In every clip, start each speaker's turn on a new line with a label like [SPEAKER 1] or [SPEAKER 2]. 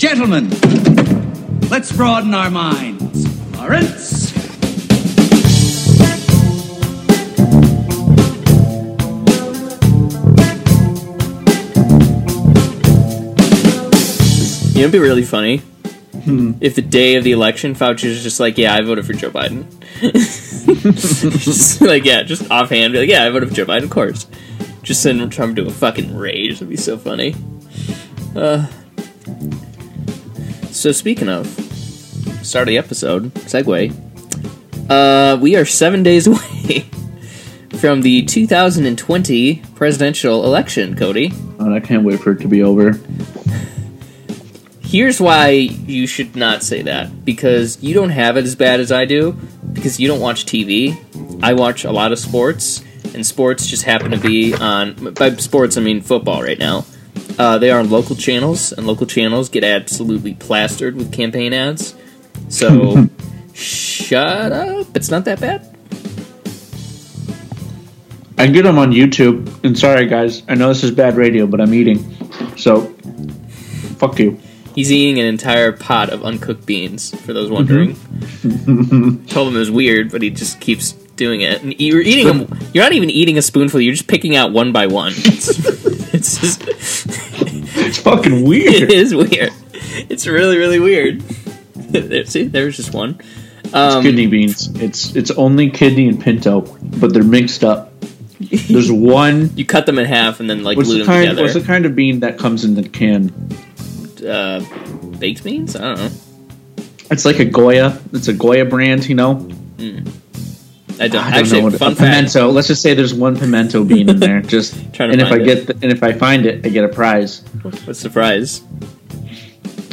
[SPEAKER 1] Gentlemen, let's broaden our minds. Lawrence?
[SPEAKER 2] You know, it'd be really funny if the day of the election, Fauci was just like, "Yeah, I voted for Joe Biden." just like, yeah, just offhand, be like, "Yeah, I voted for Joe Biden." Of course, just send Trump to a fucking rage. That'd be so funny. Uh, so speaking of start of the episode, segue. Uh, we are seven days away from the 2020 presidential election, Cody.
[SPEAKER 3] And I can't wait for it to be over.
[SPEAKER 2] Here's why you should not say that because you don't have it as bad as I do because you don't watch TV. I watch a lot of sports, and sports just happen to be on. By sports, I mean football right now. Uh, they are on local channels, and local channels get absolutely plastered with campaign ads. So, shut up. It's not that bad.
[SPEAKER 3] I get them on YouTube. And sorry, guys, I know this is bad radio, but I'm eating. So, fuck you.
[SPEAKER 2] He's eating an entire pot of uncooked beans, for those wondering. Told him it was weird, but he just keeps doing it. And you're eating them. You're not even eating a spoonful. You're just picking out one by one. It's, it's just.
[SPEAKER 3] It's fucking weird.
[SPEAKER 2] It is weird. It's really, really weird. There- See, there's just one. Um,
[SPEAKER 3] kidney beans. It's it's only kidney and pinto, but they're mixed up. There's one.
[SPEAKER 2] you cut them in half and then like
[SPEAKER 3] What's
[SPEAKER 2] glue
[SPEAKER 3] the
[SPEAKER 2] them
[SPEAKER 3] kind?
[SPEAKER 2] together.
[SPEAKER 3] What's the kind of bean that comes in the can?
[SPEAKER 2] uh, baked beans? I don't know.
[SPEAKER 3] It's like a Goya. It's a Goya brand, you know.
[SPEAKER 2] I don't.
[SPEAKER 3] I don't
[SPEAKER 2] actually,
[SPEAKER 3] know what
[SPEAKER 2] fun
[SPEAKER 3] a
[SPEAKER 2] fact.
[SPEAKER 3] pimento. Let's just say there's one pimento bean in there. Just
[SPEAKER 2] Trying to
[SPEAKER 3] and if I
[SPEAKER 2] find
[SPEAKER 3] get the, and if I find it, I get a prize.
[SPEAKER 2] What's the prize?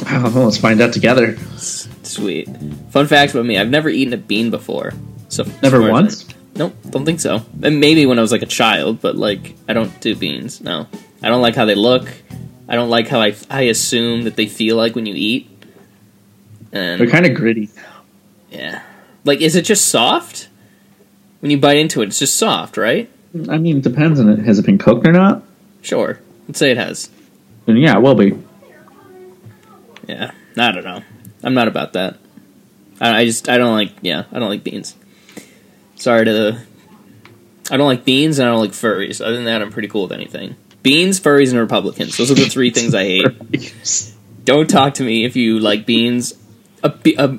[SPEAKER 3] I oh, don't know. Let's find out together.
[SPEAKER 2] Sweet. Fun fact about me: I've never eaten a bean before. So
[SPEAKER 3] Never
[SPEAKER 2] far as
[SPEAKER 3] once?
[SPEAKER 2] Nope, don't think so. And maybe when I was like a child, but like I don't do beans. No, I don't like how they look. I don't like how I I assume that they feel like when you eat. And
[SPEAKER 3] They're kind of gritty.
[SPEAKER 2] yeah, like is it just soft? When you bite into it, it's just soft, right?
[SPEAKER 3] I mean, it depends on it. Has it been cooked or not?
[SPEAKER 2] Sure. Let's say it has.
[SPEAKER 3] Then yeah, it will be.
[SPEAKER 2] Yeah, I don't know. I'm not about that. I, I just I don't like yeah I don't like beans. Sorry to the. I don't like beans and I don't like furries. Other than that, I'm pretty cool with anything. Beans, furries, and Republicans. Those are the three things I hate. Don't talk to me if you like beans. A, be- a,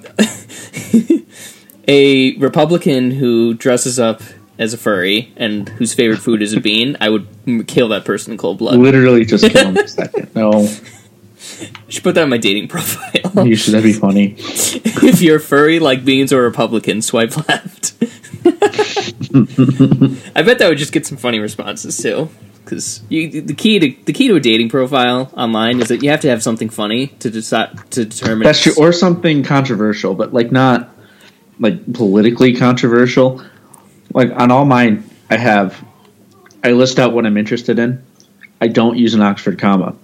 [SPEAKER 2] a Republican who dresses up as a furry and whose favorite food is a bean, I would kill that person in cold blood.
[SPEAKER 3] Literally, just kill him a second. No,
[SPEAKER 2] I should put that on my dating profile.
[SPEAKER 3] you should. That'd be funny.
[SPEAKER 2] if you're furry like beans or Republican, swipe left. I bet that would just get some funny responses too. Because the key to the key to a dating profile online is that you have to have something funny to decide to determine.
[SPEAKER 3] That's true, or something controversial, but like not like politically controversial. Like on all mine, I have I list out what I'm interested in. I don't use an Oxford comma,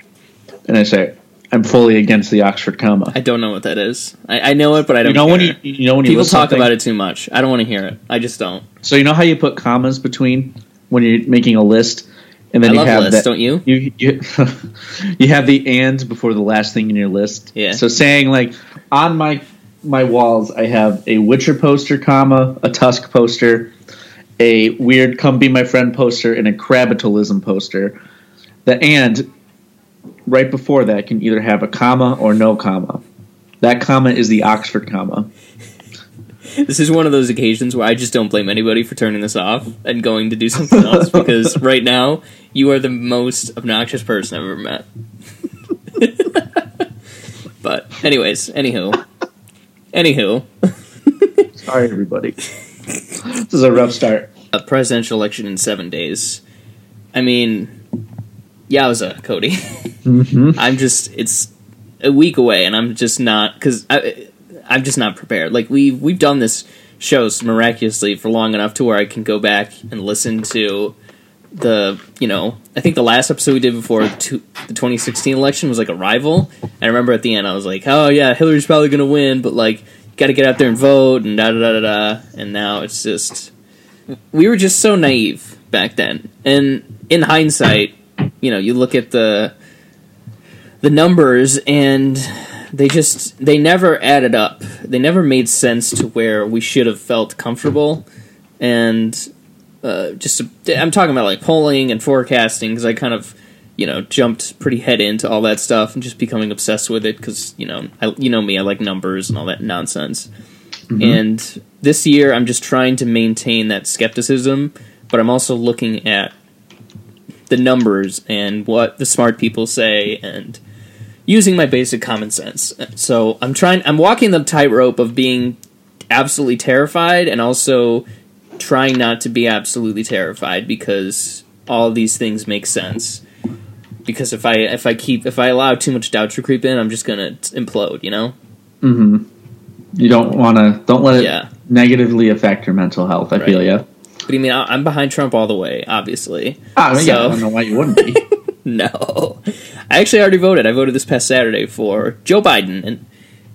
[SPEAKER 3] and I say I'm fully against the Oxford comma.
[SPEAKER 2] I don't know what that is. I, I know it, but I don't.
[SPEAKER 3] You know when you you know when
[SPEAKER 2] people talk about it too much. I don't want to hear it. I just don't.
[SPEAKER 3] So you know how you put commas between when you're making a list, and then
[SPEAKER 2] I
[SPEAKER 3] you
[SPEAKER 2] love
[SPEAKER 3] have
[SPEAKER 2] lists,
[SPEAKER 3] that,
[SPEAKER 2] don't you?
[SPEAKER 3] You you, you have the and before the last thing in your list.
[SPEAKER 2] Yeah.
[SPEAKER 3] So saying like on my my walls, I have a Witcher poster, comma a Tusk poster, a weird "Come Be My Friend" poster, and a Crabitalism poster. The and right before that can either have a comma or no comma. That comma is the Oxford comma.
[SPEAKER 2] This is one of those occasions where I just don't blame anybody for turning this off and going to do something else because right now you are the most obnoxious person I've ever met. but anyways, anywho, anywho,
[SPEAKER 3] Sorry, everybody. this is a rough start.
[SPEAKER 2] a presidential election in seven days. I mean, yowza, Cody.
[SPEAKER 3] Mm-hmm.
[SPEAKER 2] I'm just it's a week away, and I'm just not because I'm just not prepared. Like we we've done this shows miraculously for long enough to where I can go back and listen to the you know I think the last episode we did before the, two, the 2016 election was like a rival. And I remember at the end I was like, oh yeah, Hillary's probably gonna win, but like got to get out there and vote and da da da da. And now it's just we were just so naive back then. And in hindsight, you know, you look at the the numbers and they just they never added up. They never made sense to where we should have felt comfortable. And uh, just I'm talking about like polling and forecasting because I kind of you know jumped pretty head into all that stuff and just becoming obsessed with it because you know I, you know me I like numbers and all that nonsense. And this year I'm just trying to maintain that skepticism, but I'm also looking at the numbers and what the smart people say and using my basic common sense. So I'm trying I'm walking the tightrope of being absolutely terrified and also trying not to be absolutely terrified because all these things make sense. Because if I if I keep if I allow too much doubt to creep in, I'm just gonna implode. You know?
[SPEAKER 3] Mm-hmm. You don't want to. Don't let it
[SPEAKER 2] Yeah.
[SPEAKER 3] negatively affect your mental health. I
[SPEAKER 2] Right.
[SPEAKER 3] feel you.
[SPEAKER 2] But I mean, I- I'm behind Trump all the way. Obviously,
[SPEAKER 3] Ah, yeah,
[SPEAKER 2] So-
[SPEAKER 3] I don't know why you wouldn't be.
[SPEAKER 2] no. I actually already voted. I voted this past Saturday for Joe Biden and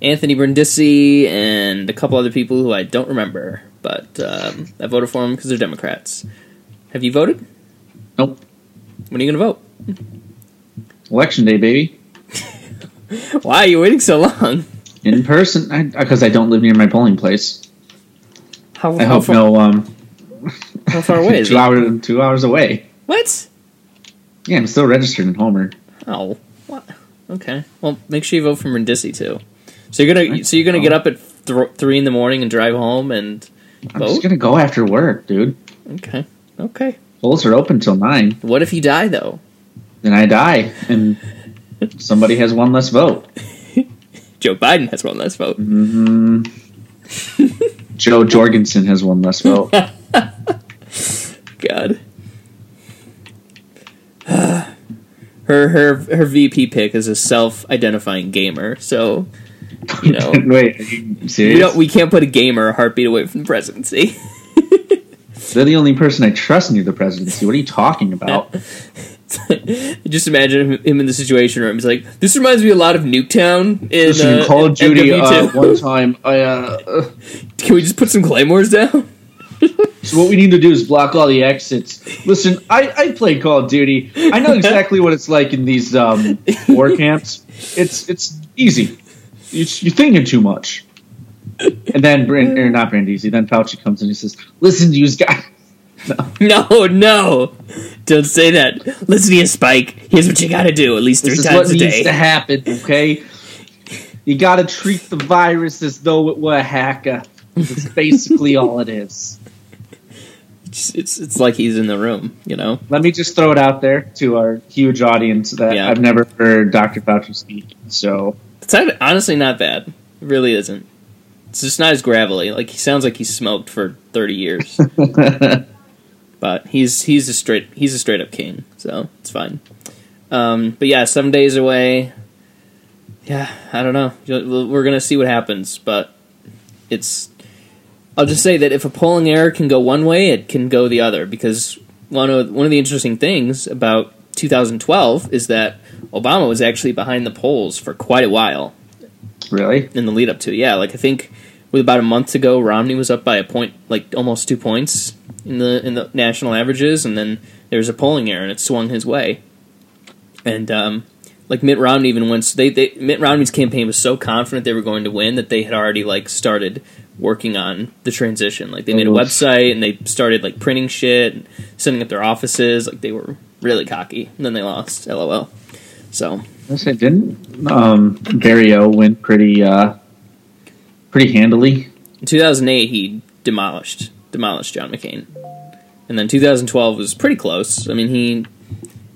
[SPEAKER 2] Anthony Brindisi and a couple other people who I don't remember, but um, I voted for them because they're Democrats. Have you voted?
[SPEAKER 3] nope.
[SPEAKER 2] When are you going to vote?
[SPEAKER 3] Election day, baby.
[SPEAKER 2] Why are you waiting so long?
[SPEAKER 3] In person, because I, don't live near my polling place.
[SPEAKER 2] How,
[SPEAKER 3] I
[SPEAKER 2] how
[SPEAKER 3] hope
[SPEAKER 2] far,
[SPEAKER 3] no. Um,
[SPEAKER 2] how far away is
[SPEAKER 3] two
[SPEAKER 2] it?
[SPEAKER 3] hours. Two hours away.
[SPEAKER 2] What?
[SPEAKER 3] Yeah, I'm still registered in Homer.
[SPEAKER 2] Oh, what? Okay. Well, make sure you vote for Brindisi too. So you're gonna so you're gonna get up at th- three in the morning and drive home and
[SPEAKER 3] I'm just gonna go after work, dude.
[SPEAKER 2] Okay. Okay.
[SPEAKER 3] Polls are open till nine.
[SPEAKER 2] What if you die though?
[SPEAKER 3] Then I die, and somebody has one less vote.
[SPEAKER 2] Joe Biden has one less vote.
[SPEAKER 3] hmm Jo Jorgensen has one less vote.
[SPEAKER 2] God. her her her VP pick is a self-identifying gamer, so you know
[SPEAKER 3] Wait, are you
[SPEAKER 2] we we can't put a gamer a heartbeat away from the presidency.
[SPEAKER 3] They're the only person I trust near the presidency. What are you talking about?
[SPEAKER 2] Just imagine him, him in the situation room. He's like, "This reminds me a lot of Nuketown in,
[SPEAKER 3] Listen,
[SPEAKER 2] uh,
[SPEAKER 3] Call of Duty, uh, one time, I, uh,
[SPEAKER 2] Can we just put some claymores down?"
[SPEAKER 3] so what we need to do is block all the exits. Listen, I, I played Call of Duty. I know exactly what it's like in these um, war camps. It's it's easy. You, you're thinking too much. And then, Brand, or not Brandisi, then Fauci comes in and he says, listen, to you guys.
[SPEAKER 2] No, no, don't say that. Listen here, Spike. Here's what you got to do at least three
[SPEAKER 3] This is
[SPEAKER 2] times
[SPEAKER 3] what needs to happen, okay? You gotta treat the virus as though it were a hacker. That's basically all it is.
[SPEAKER 2] It's, it's it's like he's in the room, you know.
[SPEAKER 3] Let me just throw it out there to our huge audience that
[SPEAKER 2] Yeah.
[SPEAKER 3] I've never heard Dr. Fauci speak. So
[SPEAKER 2] It's honestly not bad. It really isn't. It's just not as gravelly. Like he sounds like he's smoked for thirty years, but he's he's a straight he's a straight up king, so it's fine. Um, but yeah, seven days away. Yeah, I don't know. We're gonna see what happens, but it's. I'll just say that if a polling error can go one way, it can go the other because one of one of the interesting things about 2012 is that Obama was actually behind the polls for quite a while
[SPEAKER 3] really,
[SPEAKER 2] in the lead up to it. Yeah, like I think with about a month to go, Romney was up by a point, like almost two points in the in the national averages, and then there was a polling error and it swung his way. And um, like Mitt Romney even once they, they Mitt Romney's campaign was so confident they were going to win that they had already like started working on the transition. Like they made a website and they started like printing shit, and setting up their offices. Like they were really cocky. And then they lost. LOL. So
[SPEAKER 3] I said didn't um, Barrio win pretty uh, pretty handily?
[SPEAKER 2] In 2008, he demolished demolished John McCain, and then 2012 was pretty close. I mean, he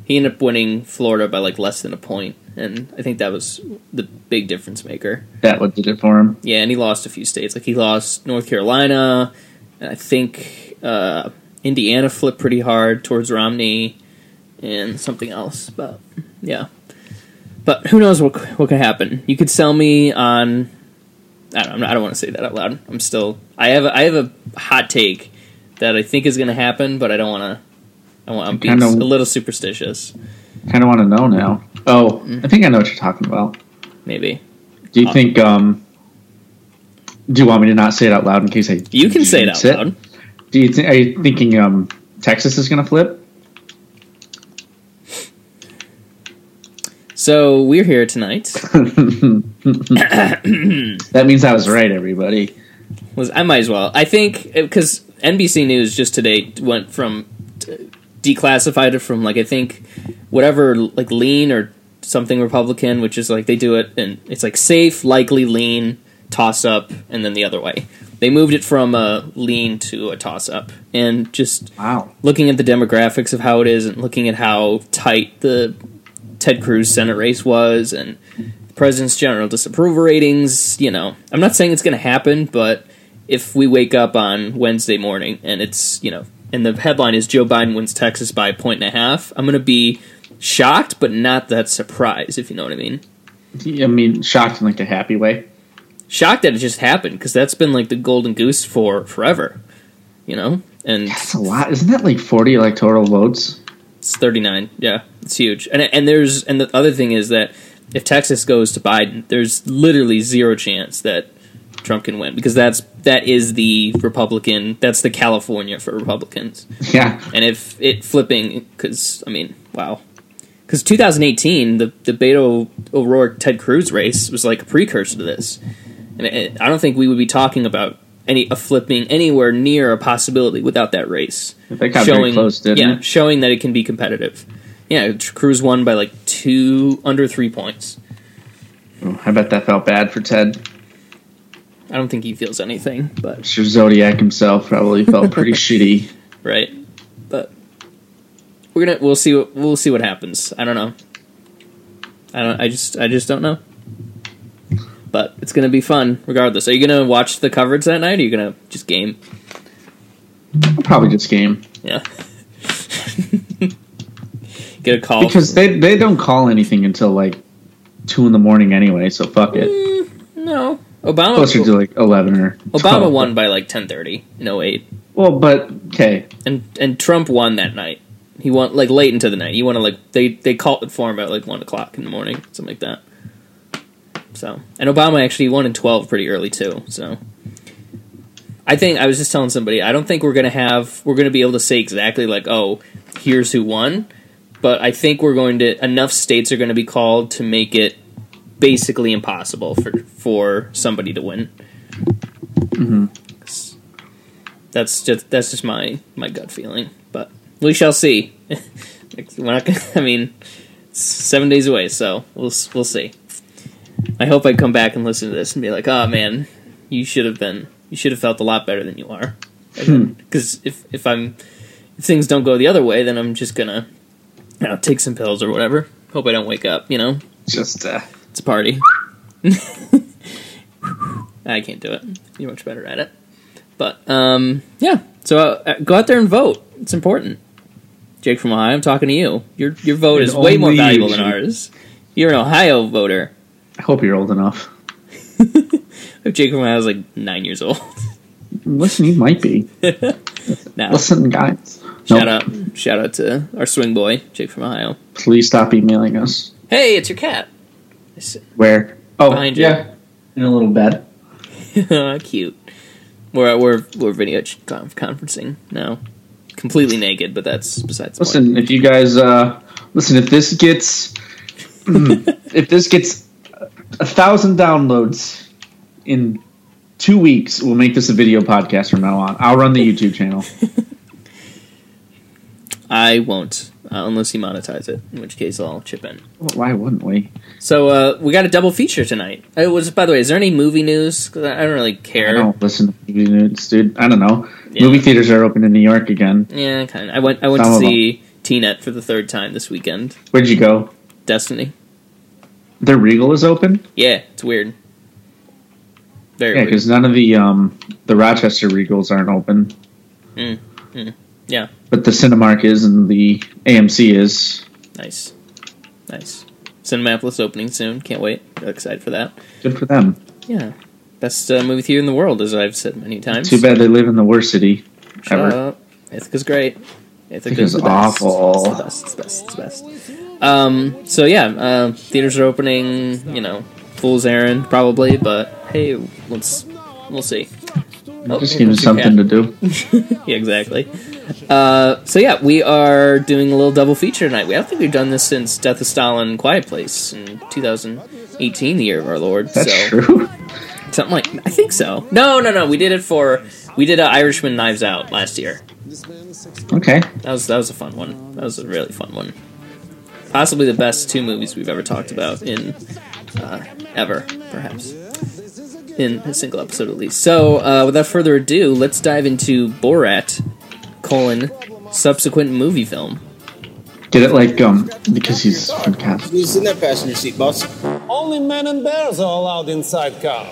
[SPEAKER 2] he ended up winning Florida by like less than a point, and I think that was the big difference maker.
[SPEAKER 3] That what did it for him.
[SPEAKER 2] Yeah, and he lost a few states. Like he lost North Carolina, and I think uh, Indiana flipped pretty hard towards Romney, and something else. But yeah, but who knows what what could happen? You could sell me on. I don't. know, I don't want to say that out loud. I'm still. I have. A, I have a hot take that I think is going to happen, but I don't want to. I want. I'm being
[SPEAKER 3] Kinda-
[SPEAKER 2] a little superstitious.
[SPEAKER 3] Kind of want to know now. Oh,
[SPEAKER 2] Mm-hmm.
[SPEAKER 3] I think I know what you're talking about.
[SPEAKER 2] Maybe
[SPEAKER 3] Do you
[SPEAKER 2] Uh,
[SPEAKER 3] think? um Do you want me to not say it out loud in case I?
[SPEAKER 2] you can say it out
[SPEAKER 3] jinx
[SPEAKER 2] loud.
[SPEAKER 3] Do you think? Are you thinking um Texas is going to flip?
[SPEAKER 2] So we're here tonight
[SPEAKER 3] that means I was right, everybody.
[SPEAKER 2] Was I might as well. I think uh, because NBC News just today went from declassified it from like I think whatever like lean or something Republican, which is like they do it and it's like safe, likely, lean, toss up, and then the other way. They moved it from a lean to a toss up, and just
[SPEAKER 3] Wow.
[SPEAKER 2] looking at the demographics of how it is, and looking at how tight the Ted Cruz Senate race was, and the president's general disapproval ratings. You know, I'm not saying it's going to happen, but if we wake up on Wednesday morning and it's you know, and the headline is Joe Biden wins Texas by a point and a half, I'm going to be shocked, but not that surprised, if you know what I mean.
[SPEAKER 3] I mean, shocked in like a happy way.
[SPEAKER 2] Shocked that it just happened because that's been like the golden goose for forever, you know, and
[SPEAKER 3] That's a lot. Isn't that like 40 electoral votes?
[SPEAKER 2] It's 39. Yeah, it's huge. And and there's and the other thing is that if Texas goes to Biden, there's literally zero chance that Trump can win because that's that is the Republican, that's the California for Republicans.
[SPEAKER 3] Yeah.
[SPEAKER 2] And if it flipping cuz I mean, wow. Cuz 2018, the the Beto O'Rourke Ted Cruz race was like a precursor to this. And it, I don't think we would be talking about any a flipping anywhere near a possibility without that race
[SPEAKER 3] That got very close, didn't
[SPEAKER 2] yeah,
[SPEAKER 3] it?
[SPEAKER 2] showing that it can be competitive. Yeah, Cruz won by like two under three points.
[SPEAKER 3] Oh, I bet that felt bad for Ted.
[SPEAKER 2] I don't think he feels anything, but
[SPEAKER 3] Mr. Zodiac himself probably felt pretty shitty.
[SPEAKER 2] right. But we're gonna we'll see what we'll see what happens. I don't know. I don't. I just I just don't know. But it's gonna be fun regardless. Are you gonna watch the coverage that night? Or are you gonna just game?
[SPEAKER 3] Probably just game.
[SPEAKER 2] Yeah. Get a call
[SPEAKER 3] Because they, they don't call anything until like 2 in the morning anyway, so fuck it.
[SPEAKER 2] Mm, no Obama.
[SPEAKER 3] Closer to like 11 or
[SPEAKER 2] Obama won by like ten thirty in 08.
[SPEAKER 3] Well, but, okay.
[SPEAKER 2] and and Trump won that night. He won like late into the night. He won to like they they called it for him at like one o'clock in the morning, something like that. So and Obama actually won in twelve pretty early too. So I think I was just telling somebody I don't think we're gonna have we're gonna be able to say exactly like oh here's who won, but I think we're going to enough states are going to be called to make it basically impossible for for somebody to win.
[SPEAKER 3] hmm
[SPEAKER 2] That's just that's just my my gut feeling, but we shall see. We're not gonna, I mean, it's seven days away, so we'll we'll see. I hope I come back and listen to this and be like, "Oh man, you should have been, you should have felt a lot better than you are."
[SPEAKER 3] Hmm.
[SPEAKER 2] Because if if I'm if things don't go the other way, then I'm just gonna you know, take some pills or whatever. Hope I don't wake up. You know,
[SPEAKER 3] Just, uh,
[SPEAKER 2] it's a party. I can't do it. You're much better at it. But um, yeah, so uh, go out there and vote. It's important. Jake from Ohio, I'm talking to you. Your your vote
[SPEAKER 3] And
[SPEAKER 2] is way more valuable than ours. You're an Ohio voter.
[SPEAKER 3] I hope you're old enough.
[SPEAKER 2] If Jake from Ohio is like nine years old.
[SPEAKER 3] Listen, you might be.
[SPEAKER 2] now,
[SPEAKER 3] Listen, guys.
[SPEAKER 2] shout
[SPEAKER 3] Nope.
[SPEAKER 2] out, shout out to our swing boy, Jake from Ohio.
[SPEAKER 3] Please stop emailing us.
[SPEAKER 2] Hey, it's your cat. It's-
[SPEAKER 3] Where? Oh,
[SPEAKER 2] Behind you.
[SPEAKER 3] yeah. In a little bed.
[SPEAKER 2] Cute. We're we're we're video conf- conferencing now, completely naked, but that's besides the point.
[SPEAKER 3] Listen, if you guys uh listen, if this gets if this gets a thousand downloads in two weeks, we'll make this a video podcast from now on. I'll run the YouTube channel.
[SPEAKER 2] I won't uh, unless you monetize it, in which case I'll chip in.
[SPEAKER 3] Well, why wouldn't we?
[SPEAKER 2] So uh, we got a double feature tonight. It was by the way, is there any movie news? 'Cause I don't really care.
[SPEAKER 3] I don't listen to movie news, dude. I don't know.
[SPEAKER 2] Yeah.
[SPEAKER 3] Movie theaters are open in New York again.
[SPEAKER 2] Yeah, kind of. I went I went
[SPEAKER 3] Some
[SPEAKER 2] to see Tenet for the third time this weekend.
[SPEAKER 3] Where'd you go?
[SPEAKER 2] Destiny.
[SPEAKER 3] The Regal is open.
[SPEAKER 2] Yeah, it's weird. Very
[SPEAKER 3] Yeah, because none of the um the Rochester Regals aren't open.
[SPEAKER 2] Mm, mm, yeah.
[SPEAKER 3] But the Cinemark is and the AMC is.
[SPEAKER 2] Nice, nice. Cinemapolis opening soon. Can't wait. Excited for that.
[SPEAKER 3] Good for them.
[SPEAKER 2] Yeah, best uh, movie theater in the world, as I've said many times.
[SPEAKER 3] Too bad they live in the worst city
[SPEAKER 2] Shut
[SPEAKER 3] ever.
[SPEAKER 2] up. Ithaca's great. Ithaca's
[SPEAKER 3] Ithaca's
[SPEAKER 2] the best.
[SPEAKER 3] awful.
[SPEAKER 2] It's the best. It's the best. It's the best. Um. So yeah, uh, theaters are opening. You know, fool's errand probably, but hey, let's we'll see. Oh,
[SPEAKER 3] Just give them
[SPEAKER 2] comes your
[SPEAKER 3] something to do.
[SPEAKER 2] yeah, exactly. Uh, so yeah, we are doing a little double feature tonight. We I don't think we've done this since Death of Stalin, Quiet Place in 2018, the year of our Lord.
[SPEAKER 3] That's
[SPEAKER 2] so
[SPEAKER 3] true.
[SPEAKER 2] something like I think so. No, no, no. We did it for we did uh, Irishman Knives Out last year.
[SPEAKER 3] Okay.
[SPEAKER 2] That was that was a fun one. That was a really fun one. Possibly the best two movies we've ever talked about in uh, ever, perhaps in a single episode at least. So, uh, without further ado, let's dive into Borat: colon subsequent movie film.
[SPEAKER 3] Get it like um because he's from Cal.
[SPEAKER 4] Who's in that passenger seat, boss?
[SPEAKER 5] Only men and bears are allowed inside car.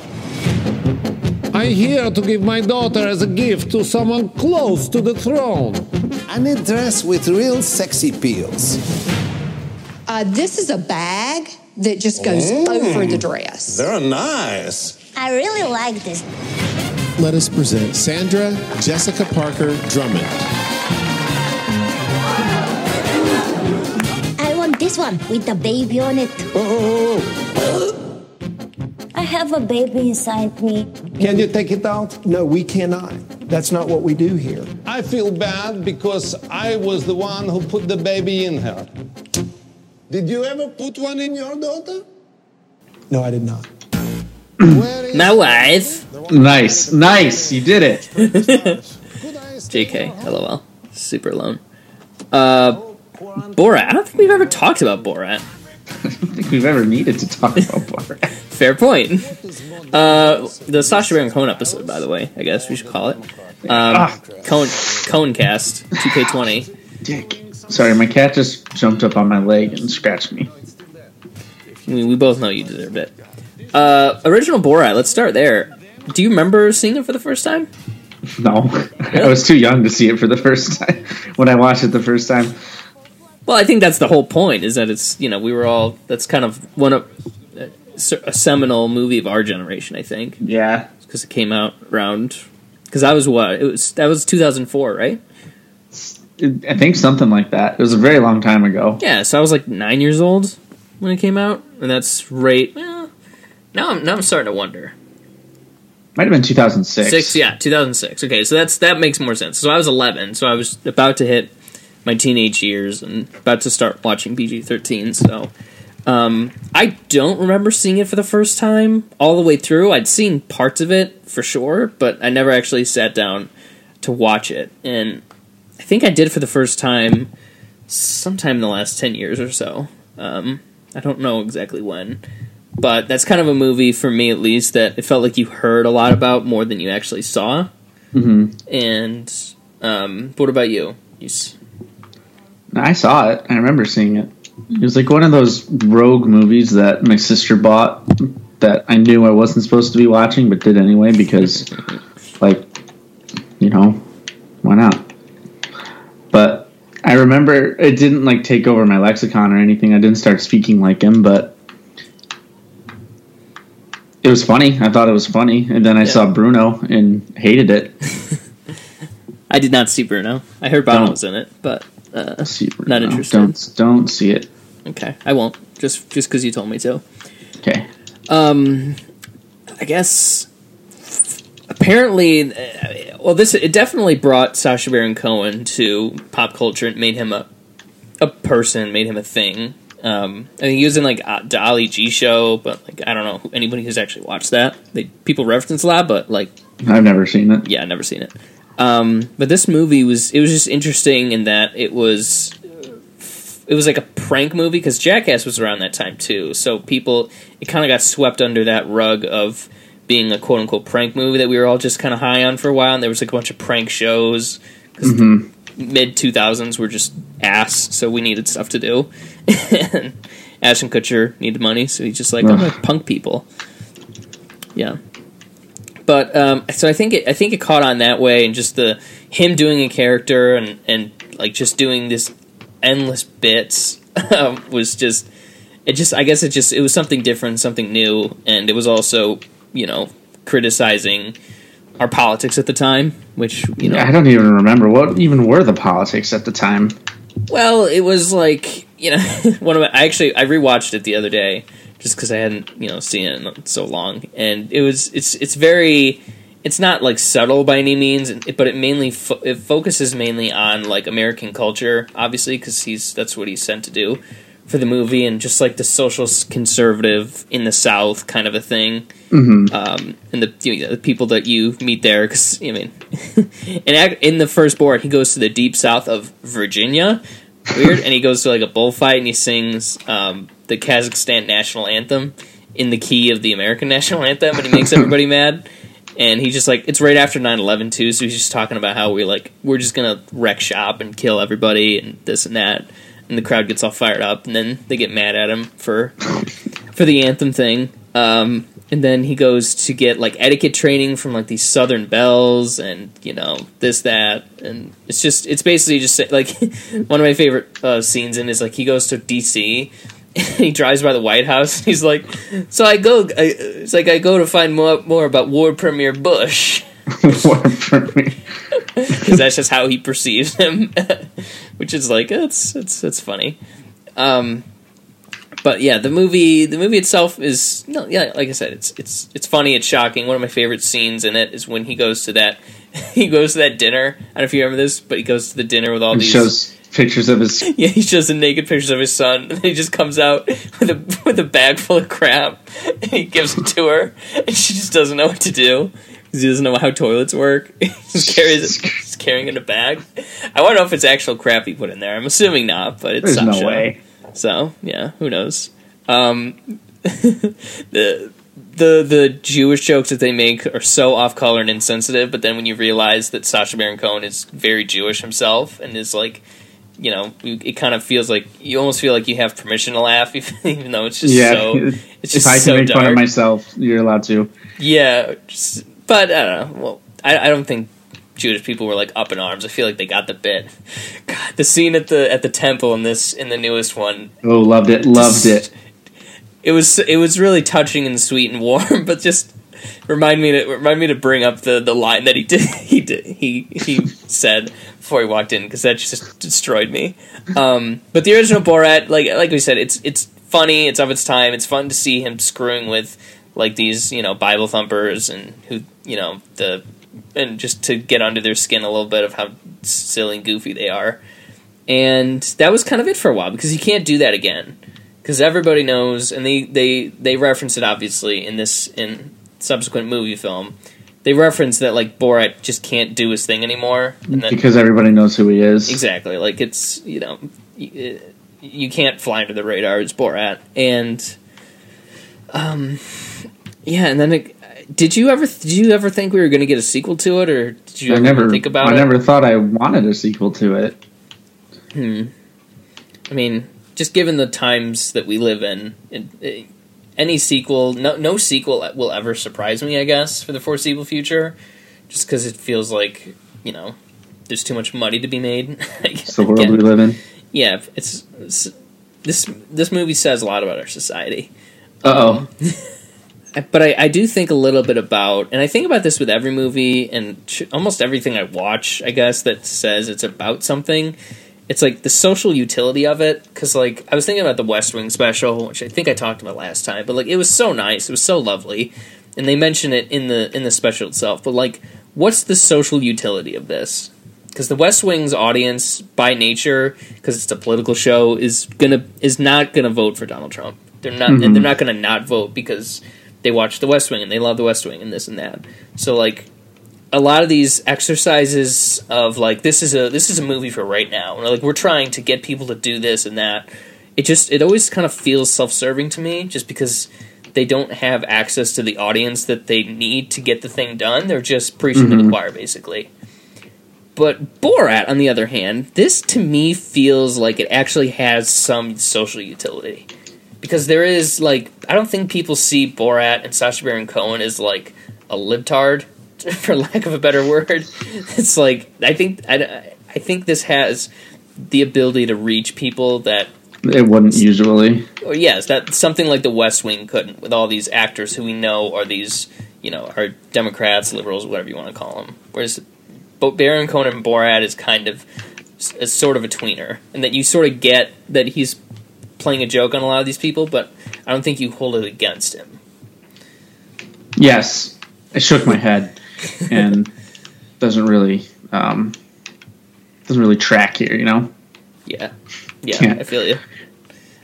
[SPEAKER 5] I'm here to give my daughter as a gift to someone close to the throne.
[SPEAKER 6] I need dress with real sexy peels.
[SPEAKER 7] Uh, this is a bag that just goes over the dress.
[SPEAKER 5] They're nice.
[SPEAKER 8] I really like this.
[SPEAKER 9] Let us present Sandra Jessica Parker Drummond.
[SPEAKER 8] I want this one with the baby on it. Oh. I have a baby inside me.
[SPEAKER 5] Can you take it out?
[SPEAKER 9] No, we cannot. That's not what we do here.
[SPEAKER 5] I feel bad because I was the one who put the baby in her. Did you ever put one in your daughter?
[SPEAKER 9] No, I did not.
[SPEAKER 5] Where is
[SPEAKER 2] My wife,
[SPEAKER 3] Nice, nice. You did it.
[SPEAKER 2] J.K. LOL, super alone. Uh, Borat. I don't think we've ever talked about Borat.
[SPEAKER 3] I don't think we've ever needed to talk about Borat.
[SPEAKER 2] Fair point. Uh, the Sacha Baron Cohen episode, by the way, I guess we should call it. Um,
[SPEAKER 3] Ah.
[SPEAKER 2] Cohen Cohen cast 2K20.
[SPEAKER 3] Dick. Sorry, my cat just jumped up on my leg and scratched me.
[SPEAKER 2] We, we both know you deserved it. Uh, original Borat. Let's start there. Do you remember seeing it for the first time?
[SPEAKER 3] No, I was too young to see it for the first time when I watched it the first time.
[SPEAKER 2] Well, I think that's the whole point. Is that it's you know we were all that's kind of one of uh, a seminal movie of our generation. I think
[SPEAKER 3] Yeah,
[SPEAKER 2] because it came out around because I was what it was that was 2004, right?
[SPEAKER 3] I think something like that. It was a very long time ago.
[SPEAKER 2] Yeah, so I was like nine years old when it came out, and that's right. Well, now I'm now I'm starting to wonder.
[SPEAKER 3] Might have been 2006.
[SPEAKER 2] Six, yeah, 2006. Okay, so that's that makes more sense. So I was 11, so I was about to hit my teenage years and about to start watching PG-13. So um, I don't remember seeing it for the first time all the way through. I'd seen parts of it for sure, but I never actually sat down to watch it. And I think I did for the first time sometime in the last 10 years or so. Um, I don't know exactly when but that's kind of a movie for me at least that it felt like you heard a lot about more than you actually saw.
[SPEAKER 3] hmm
[SPEAKER 2] And um, what about you? You s-
[SPEAKER 3] I saw it. I remember seeing it. It was like one of those rogue movies that my sister bought that I knew I wasn't supposed to be watching, but did anyway because, like, you know, why not? I remember it didn't like take over my lexicon or anything. I didn't start speaking like him, but it was funny. I thought it was funny, and then I saw Bruno and hated it.
[SPEAKER 2] I did not see Bruno. I heard Bono
[SPEAKER 3] Don't.
[SPEAKER 2] was in it, but uh,
[SPEAKER 3] See Bruno.
[SPEAKER 2] Not interested.
[SPEAKER 3] Don't don't see it.
[SPEAKER 2] okay, I won't. Just just because you told me to.
[SPEAKER 3] Okay.
[SPEAKER 2] Um, I guess apparently, uh, well, this it definitely brought Sacha Baron Cohen to pop culture and made him a a person, made him a thing. Um, I think he was in like uh, the Ali G show, but like I don't know who- anybody who's actually watched that. They people reference a lot, but like
[SPEAKER 3] I've never seen it.
[SPEAKER 2] yeah, I've never seen it. Um, but this movie was it was just interesting in that it was it was like a prank movie because Jackass was around that time too. So people it kind of got swept under that rug of being a quote unquote prank movie that we were all just kind of high on for a while. And there was like a bunch of prank shows because mid two thousands were just ass, so we needed stuff to do. and Ashton Kutcher needed money, so he's just like I'm gonna punk people. Yeah but um, so I think it, I think it caught on that way, and just the him doing a character and and like just doing this endless bits um, was just it just I guess it just it was something different, something new, and it was also you know criticizing our politics at the time, which you know
[SPEAKER 3] I don't even remember what even were the politics at the time.
[SPEAKER 2] well, it was like you know one of my, I actually I rewatched it the other day just because I hadn't you know seen it in so long, and it was it's it's very it's not like subtle by any means, but it mainly fo- it focuses mainly on like American culture, obviously because he's that's what he's sent to do for the movie and just like the social conservative in the South kind of a thing.
[SPEAKER 3] Mhm.
[SPEAKER 2] Um, and the you know, the people that you meet there, because I mean, in ac- in the first board, he goes to the deep South of Virginia. Weird, and he goes to like a bullfight and he sings um, the Kazakhstan national anthem in the key of the American national anthem, and he makes everybody mad. And he just like it's right after 9-11 too, so he's just talking about how we like we're just gonna wreck shop and kill everybody and this and that. And the crowd gets all fired up, and then they get mad at him for for the anthem thing. Um, and then he goes to get like etiquette training from like these Southern belles, and you know this that, and it's just it's basically just like one of my favorite uh, scenes in is like he goes to D.C. he drives by the White House. And he's like, so I go. I, it's like I go to find more more about War Premier Bush because that's just how he perceives him, which is like it's it's it's funny. Um, but yeah, the movie the movie itself is no yeah like I said it's it's it's funny it's shocking. One of my favorite scenes in it is when he goes to that he goes to that dinner. I don't know if you remember this, but he goes to the dinner with all
[SPEAKER 3] It
[SPEAKER 2] these
[SPEAKER 3] shows pictures of his.
[SPEAKER 2] yeah, he shows the naked pictures of his son, and he just comes out with a with a bag full of crap, and he gives it to her, and she just doesn't know what to do he doesn't know how toilets work. he just carries it, he's carrying it in a bag. I want to know if it's actual crap he put in there. I'm assuming not, but it's
[SPEAKER 3] There's no way.
[SPEAKER 2] So yeah, who knows? Um, the the the Jewish jokes that they make are so off color and insensitive, but then when you realize that Sacha Baron Cohen is very Jewish himself and is like, you know, it kind of feels like you almost feel like you have permission to laugh, even, even though it's just
[SPEAKER 3] yeah,
[SPEAKER 2] so it's
[SPEAKER 3] if
[SPEAKER 2] just
[SPEAKER 3] I can
[SPEAKER 2] so
[SPEAKER 3] make
[SPEAKER 2] dark.
[SPEAKER 3] fun of myself, you're allowed to.
[SPEAKER 2] Yeah, just, but I don't know. Well, I, I don't think Jewish people were like up in arms. I feel like they got the bit. God, the scene at the at the temple in this in the newest one
[SPEAKER 3] Oh, loved it, loved it.
[SPEAKER 2] it was it was really touching and sweet and warm, but just remind me to remind me to bring up the, the line that he did he did he he said before he walked in because that just destroyed me. Um, but the original Borat, like like we said, it's it's funny, it's of its time. It's fun to see him screwing with like these you know Bible thumpers and who you know the and just to get under their skin a little bit of how silly and goofy they are. And that was kind of it for a while because you can't do that again because everybody knows, and they they they reference it obviously in this in subsequent movie film. They reference that like Borat just can't do his thing anymore, and that
[SPEAKER 3] because everybody knows who he is.
[SPEAKER 2] exactly like it's you know you, you can't fly under the radar. It's Borat, and um yeah, and then it, did you ever did you ever think we were going to get a sequel to it, or did you
[SPEAKER 3] I
[SPEAKER 2] ever
[SPEAKER 3] never
[SPEAKER 2] think about
[SPEAKER 3] I
[SPEAKER 2] it?
[SPEAKER 3] I never thought I wanted a sequel to it.
[SPEAKER 2] Hmm. I mean, just given the times that we live in, it, it- any sequel, no, no sequel will ever surprise me. I guess for the foreseeable future, just because it feels like you know there's too much money to be made.
[SPEAKER 3] It's the world we live in.
[SPEAKER 2] Yeah, it's, it's this this movie says a lot about our society.
[SPEAKER 3] Uh oh.
[SPEAKER 2] But I, I do think a little bit about, and I think about this with every movie and ch- almost everything I watch, I guess, that says it's about something. It's like the social utility of it. Because, like, I was thinking about the West Wing special, which I think I talked about last time, but, like, it was so nice. It was so lovely. And they mention it in the in the special itself. But, like, what's the social utility of this? Because the West Wing's audience, by nature, because it's a political show, is gonna is not gonna vote for Donald Trump. They're not, and
[SPEAKER 3] Mhm.
[SPEAKER 2] they're not gonna not vote because they watch The West Wing and they love The West Wing and this and that. So like a lot of these exercises of like this is a this is a movie for right now. And, like we're trying to get people to do this and that. It just it always kind of feels self-serving to me just because they don't have access to the audience that they need to get the thing done. They're just preaching to the
[SPEAKER 3] Mhm.
[SPEAKER 2] choir basically. But Borat, on the other hand, this to me feels like it actually has some social utility. Because there is, like, I don't think people see Borat and Sacha Baron Cohen as, like, a libtard, for lack of a better word. It's like, I think, I, I think this has the ability to reach people that
[SPEAKER 3] It wouldn't usually.
[SPEAKER 2] or yes, that something like the West Wing couldn't, with all these actors who we know are these, you know, are Democrats, liberals, whatever you want to call them. Whereas, Baron Cohen and Borat is kind of is sort of a tweener, and that you sort of get that he's playing a joke on a lot of these people, but I don't think you hold it against him.
[SPEAKER 3] Yes, I shook my head, and doesn't really um, doesn't really track here. You know.
[SPEAKER 2] Yeah, yeah. I feel you.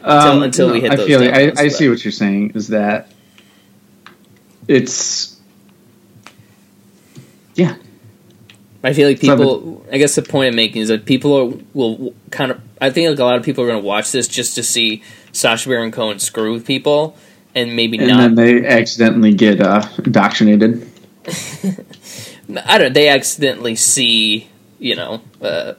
[SPEAKER 2] until,
[SPEAKER 3] Um,
[SPEAKER 2] until we hit
[SPEAKER 3] I
[SPEAKER 2] those.
[SPEAKER 3] feel like, I, I see what you're saying. Is that it's yeah.
[SPEAKER 2] I feel like people. I guess the point I'm making is that people are, will kind of. I think like a lot of people are going to watch this just to see Sacha Baron Cohen screw with people, and maybe
[SPEAKER 3] and
[SPEAKER 2] not.
[SPEAKER 3] then they accidentally get uh, indoctrinated.
[SPEAKER 2] I don't. They accidentally see. You know. Uh,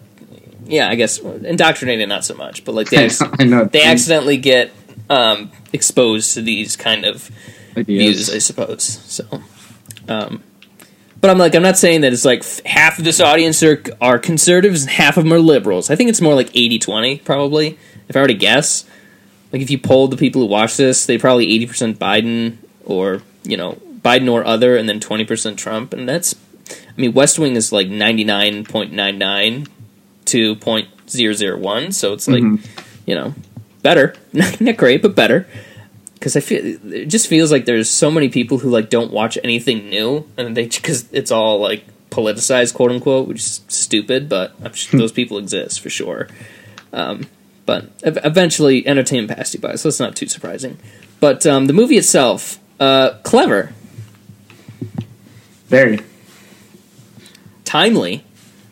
[SPEAKER 2] yeah, I guess indoctrinated not so much, but like they ac-
[SPEAKER 3] I know
[SPEAKER 2] they accidentally get um, exposed to these kind of
[SPEAKER 3] Ideas.
[SPEAKER 2] views, I suppose. So, um, but I'm like, I'm not saying that it's like half of this audience are are conservatives and half of them are liberals. I think it's more like 80-20, probably. If I were to guess, like if you polled the people who watch this, they probably eighty percent Biden or you know Biden or other, and then twenty percent Trump, and that's. I mean, West Wing is like ninety nine point nine nine to point zero zero one, so it's like
[SPEAKER 3] Mhm.
[SPEAKER 2] you know better, not great, but better because I feel it just feels like there's so many people who like don't watch anything new, and they because it's all like politicized, quote unquote, which is stupid. But I'm sure those people exist for sure. Um, but ev- eventually, entertainment passed you by, so it's not too surprising. But um, the movie itself, uh, clever,
[SPEAKER 3] Very.
[SPEAKER 2] timely.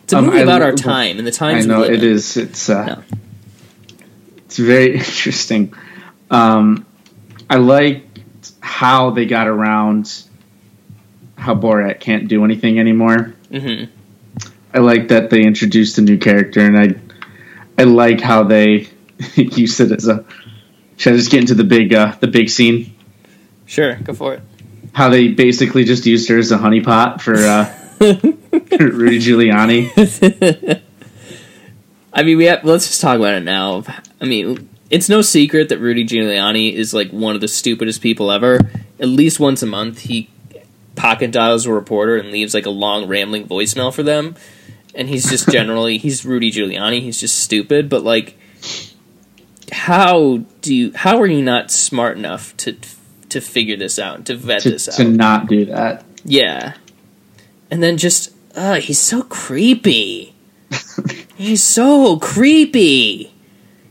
[SPEAKER 2] It's a
[SPEAKER 3] Um,
[SPEAKER 2] movie
[SPEAKER 3] I-
[SPEAKER 2] about our time and the times.
[SPEAKER 3] I know it is. It's uh, it's very interesting. Um, I like how they got around how Borat can't do anything anymore.
[SPEAKER 2] Mhm.
[SPEAKER 3] I like that they introduced a new character, and I I like how they used it as a. Should I just get into the big uh, the big scene?
[SPEAKER 2] Sure, go for it.
[SPEAKER 3] How they basically just used her as a honeypot for uh, Rudy Giuliani.
[SPEAKER 2] I mean, we have, let's just talk about it now. I mean, it's no secret that Rudy Giuliani is like one of the stupidest people ever. At least once a month, he pocket dials a reporter and leaves like a long rambling voicemail for them. And he's just generally he's Rudy Giuliani. He's just stupid. But like, how do you? How are you not smart enough to to figure this out to vet
[SPEAKER 3] to,
[SPEAKER 2] this out?
[SPEAKER 3] to not do that.
[SPEAKER 2] Yeah. And then just, uh, he's so creepy. he's so creepy.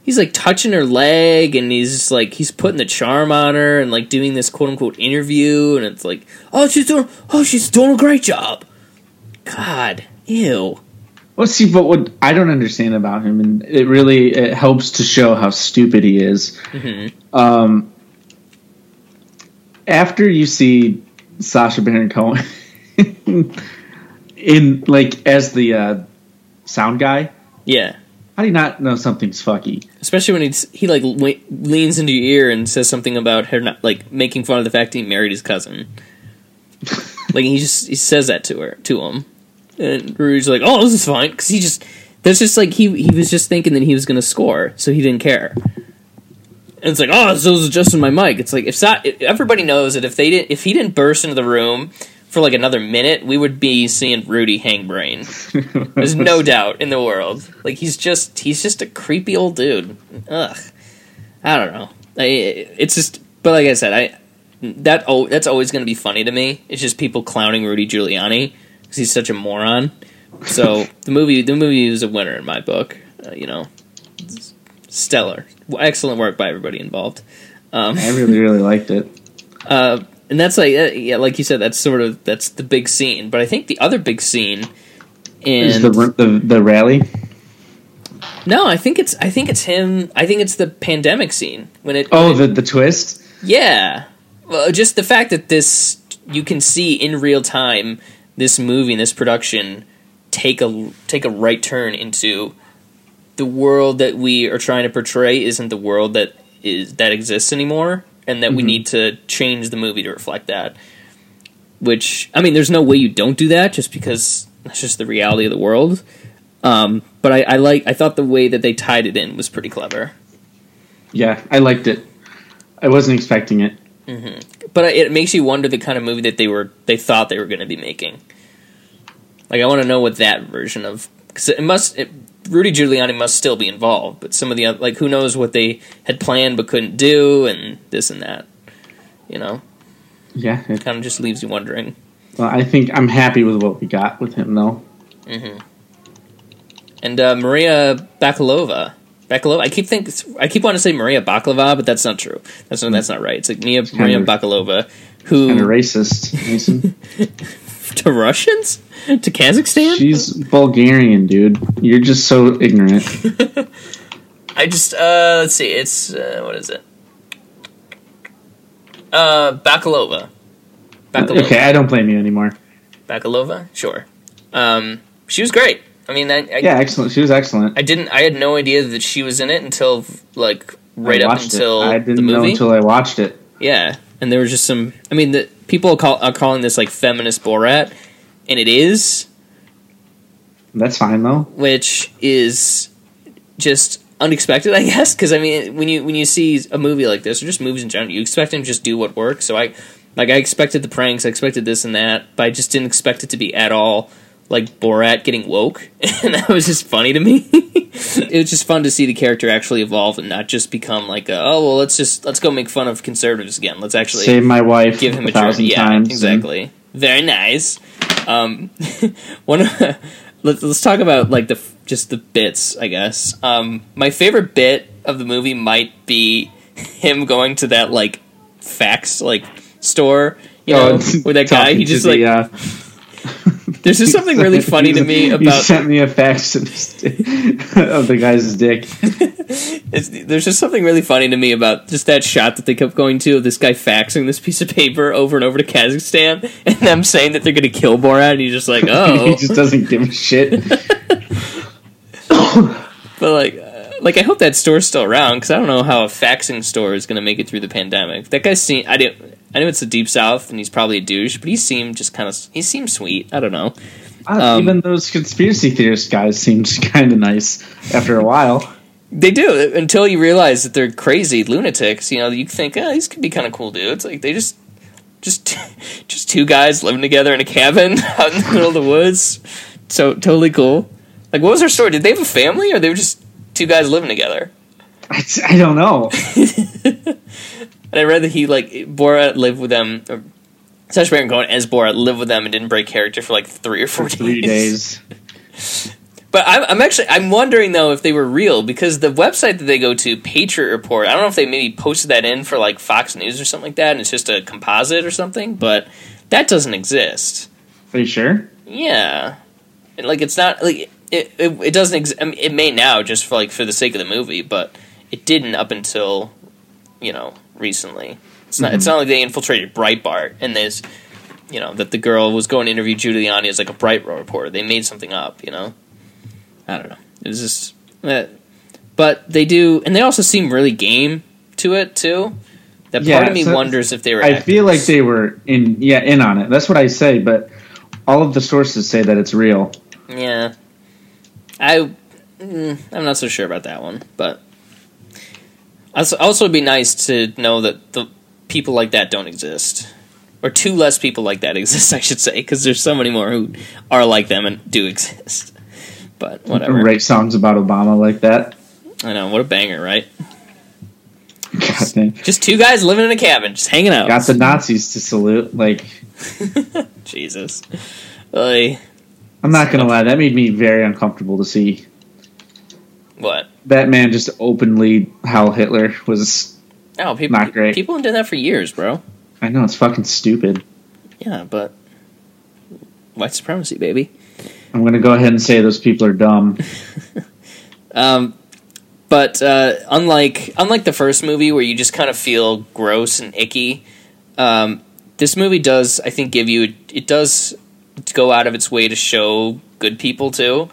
[SPEAKER 2] He's like touching her leg and he's just like, he's putting the charm on her and like doing this quote unquote interview. And it's like, oh, she's doing, oh, she's doing a great job. God, ew.
[SPEAKER 3] Well, see, but what I don't understand about him, and it really it helps to show how stupid he is.
[SPEAKER 2] Mm-hmm.
[SPEAKER 3] Um, after you see Sacha Baron Cohen in like as the uh, sound guy,
[SPEAKER 2] Yeah.
[SPEAKER 3] How do you not know something's fucky?
[SPEAKER 2] Especially when he's, he like le- leans into your ear and says something about her not like making fun of the fact he married his cousin. like he just he says that to her to him, and Rudy's like, "Oh, this is fine," because he just there's just like he he was just thinking that he was going to score, so he didn't care. And it's like, oh, so was adjusting my mic. It's like if so, everybody knows that if they didn't, if he didn't burst into the room for like another minute, we would be seeing Rudy hang brain. There's no doubt in the world. Like he's just he's just a creepy old dude. Ugh. I don't know. I, it's just, but like I said, I that oh that's always going to be funny to me. It's just people clowning Rudy Giuliani because he's such a moron. So the movie the movie is a winner in my book. Uh, you know, stellar, excellent work by everybody involved. Um,
[SPEAKER 3] I really, really liked it.
[SPEAKER 2] uh, and that's like uh, yeah, like you said, that's sort of that's the big scene. But I think the other big scene,
[SPEAKER 3] Is the, the the rally?
[SPEAKER 2] no, I think it's I think it's him. I think it's the pandemic scene when it.
[SPEAKER 3] Oh,
[SPEAKER 2] when
[SPEAKER 3] the the twist.
[SPEAKER 2] yeah. Well, just the fact that this you can see in real time this movie and this production take a take a right turn into the world that we are trying to portray isn't the world that is that exists anymore and that we
[SPEAKER 3] Mhm.
[SPEAKER 2] need to change the movie to reflect that which i mean there's no way you don't do that just because that's just the reality of the world um, but I, I like i thought the way that they tied it in was pretty clever
[SPEAKER 3] Yeah, I liked it. I wasn't expecting it.
[SPEAKER 2] hmm But it makes you wonder the kind of movie that they were they thought they were going to be making. Like I want to know what that version of because it must it, Rudy Giuliani must still be involved, but some of the like who knows what they had planned but couldn't do and this and that. You know,
[SPEAKER 3] Yeah. it-
[SPEAKER 2] kind of just leaves you wondering.
[SPEAKER 3] well, I think I'm happy with what we got with him, though.
[SPEAKER 2] hmm And uh, Maria Bakalova, Bakalova. I keep think I keep wanting to say Maria Baklava, but that's not true. That's not that's not right. It's like Mia Maria Bakalova, who
[SPEAKER 3] Kind of racist.
[SPEAKER 2] To Russians to Kazakhstan.
[SPEAKER 3] She's Bulgarian, dude. You're just so ignorant.
[SPEAKER 2] I just uh let's see. It's uh, what is it? Uh, Bakalova. Bakalova.
[SPEAKER 3] Okay, I don't blame you anymore.
[SPEAKER 2] Bakalova. Sure. Um, she was great. I mean, I, I,
[SPEAKER 3] Yeah, excellent. She was excellent.
[SPEAKER 2] I didn't. I had no idea that she was in it until like right up until
[SPEAKER 3] it. I didn't know until I watched it.
[SPEAKER 2] yeah, and there was just some. I mean, the people call are calling this like feminist Borat, and it is,
[SPEAKER 3] That's fine though.
[SPEAKER 2] which is just unexpected, I guess. Because I mean, when you when you see a movie like this, or just movies in general, you expect them to just do what works. So I like I expected the pranks, I expected this and that, but I just didn't expect it to be at all like Borat getting woke, and that was just funny to me. it was just fun to see the character actually evolve and not just become like, a, oh well, let's just let's go make fun of conservatives again. Let's actually
[SPEAKER 3] Save my wife
[SPEAKER 2] give him
[SPEAKER 3] a
[SPEAKER 2] a
[SPEAKER 3] thousand
[SPEAKER 2] Yeah,
[SPEAKER 3] times.
[SPEAKER 2] exactly. Very nice. Um, one of, let's let's talk about like the just the bits. I guess um, my favorite bit of the movie might be him going to that like fax like store. You know,
[SPEAKER 3] Oh,
[SPEAKER 2] where that guy he
[SPEAKER 3] to
[SPEAKER 2] just
[SPEAKER 3] the,
[SPEAKER 2] like
[SPEAKER 3] uh,
[SPEAKER 2] there's just something really funny to me about
[SPEAKER 3] sent me a fax of the guy's dick.
[SPEAKER 2] It's, there's just something really funny to me about just that shot that they kept going to of this guy faxing this piece of paper over and over to Kazakhstan and them saying that they're going to kill Borat and he's just like, oh.
[SPEAKER 3] he just doesn't give a shit.
[SPEAKER 2] but like, uh, like I hope that store's still around because I don't know how a faxing store is going to make it through the pandemic. That guy seemed I didn't. I know it's the deep south and he's probably a douche, but he seemed just kind of he seemed sweet. I don't know.
[SPEAKER 3] Uh,
[SPEAKER 2] Um,
[SPEAKER 3] Even those conspiracy theorist guys seemed kind of nice after a while.
[SPEAKER 2] They do until you realize that they're crazy lunatics. You know, you think, oh, these could be kind of cool dudes. Like they just, just, just two guys living together in a cabin out in the middle of the woods. So totally cool. Like, what was their story? Did they have a family, or they were just two guys living together?
[SPEAKER 3] I, I don't know.
[SPEAKER 2] And I read that he like Borat lived with them. Or, Sacha Baron Cohen as Borat lived with them and didn't break character for like three or four
[SPEAKER 3] three days.
[SPEAKER 2] But I'm, I'm actually I'm wondering though if they were real because the website that they go to, Patriot Report, I don't know if they maybe posted that in for like Fox News or something like that, and it's just a composite or something, but that doesn't exist.
[SPEAKER 3] Are you sure?
[SPEAKER 2] Yeah, And, like it's not like it. It, it doesn't. Ex- I mean, it may now just for like for the sake of the movie, but it didn't up until you know recently. It's not. It's not like they infiltrated Breitbart and there's you know that the girl was going to interview Giuliani as like a Breitbart reporter. They made something up. You know. I don't know. It's just, uh, but they do, and they also seem really game to it too. That part
[SPEAKER 3] Yeah,
[SPEAKER 2] of me
[SPEAKER 3] so-
[SPEAKER 2] wonders if they were.
[SPEAKER 3] I feel like they were in yeah in on it. That's what I say, but all of the sources say that it's real.
[SPEAKER 2] Yeah, I, mm, I'm not so sure about that one, but also, also it'd be nice to know that the people like that don't exist, or two less people like that exist, I should say, because there's so many more who are like them and do exist. But whatever.
[SPEAKER 3] Write songs about Obama like that.
[SPEAKER 2] I know what a banger, right? Just two guys living in a cabin, just hanging out.
[SPEAKER 3] Got the Nazis to salute. Like
[SPEAKER 2] Jesus. Oy.
[SPEAKER 3] I'm not gonna lie, that made me very uncomfortable to see
[SPEAKER 2] What?
[SPEAKER 3] that man just openly how Hitler was.
[SPEAKER 2] Oh, people.
[SPEAKER 3] Not great.
[SPEAKER 2] People have done that for years, bro.
[SPEAKER 3] I know it's fucking stupid.
[SPEAKER 2] Yeah, but white supremacy, baby.
[SPEAKER 3] I'm gonna go ahead and say those people are dumb.
[SPEAKER 2] Um, but uh, unlike unlike the first movie where you just kind of feel gross and icky, um, this movie does I think give you it does go out of its way to show good people too.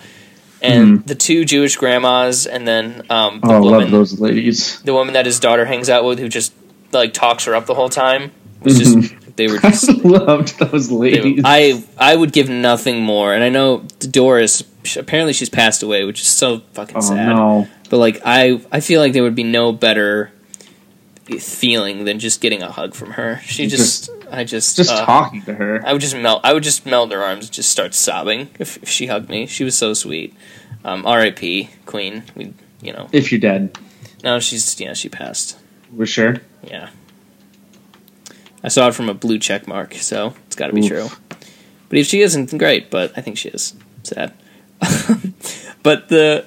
[SPEAKER 2] And the two Jewish grandmas, and then um, the.
[SPEAKER 3] Oh, I
[SPEAKER 2] woman,
[SPEAKER 3] love those ladies.
[SPEAKER 2] the woman that his daughter hangs out with, who just like talks her up the whole time. Was just they were
[SPEAKER 3] I
[SPEAKER 2] just
[SPEAKER 3] loved those
[SPEAKER 2] They-
[SPEAKER 3] ladies.
[SPEAKER 2] I I would give nothing more, and I know Doris. Apparently, she's passed away, which is so fucking
[SPEAKER 3] oh
[SPEAKER 2] sad.
[SPEAKER 3] no.
[SPEAKER 2] But like, I I feel like there would be no better feeling than just getting a hug from her. She just, I just
[SPEAKER 3] Just
[SPEAKER 2] uh,
[SPEAKER 3] talking to her.
[SPEAKER 2] I would just melt. I would just melt her arms, and just start sobbing if, if she hugged me. She was so sweet. Um, R.I.P. Queen. We, you know,
[SPEAKER 3] If you're dead.
[SPEAKER 2] no, she's yeah, she passed.
[SPEAKER 3] We're sure.
[SPEAKER 2] Yeah. I saw it from a blue check mark, so it's got to be
[SPEAKER 3] Oof.
[SPEAKER 2] true. But if she isn't, great. But I think she is. Sad. but the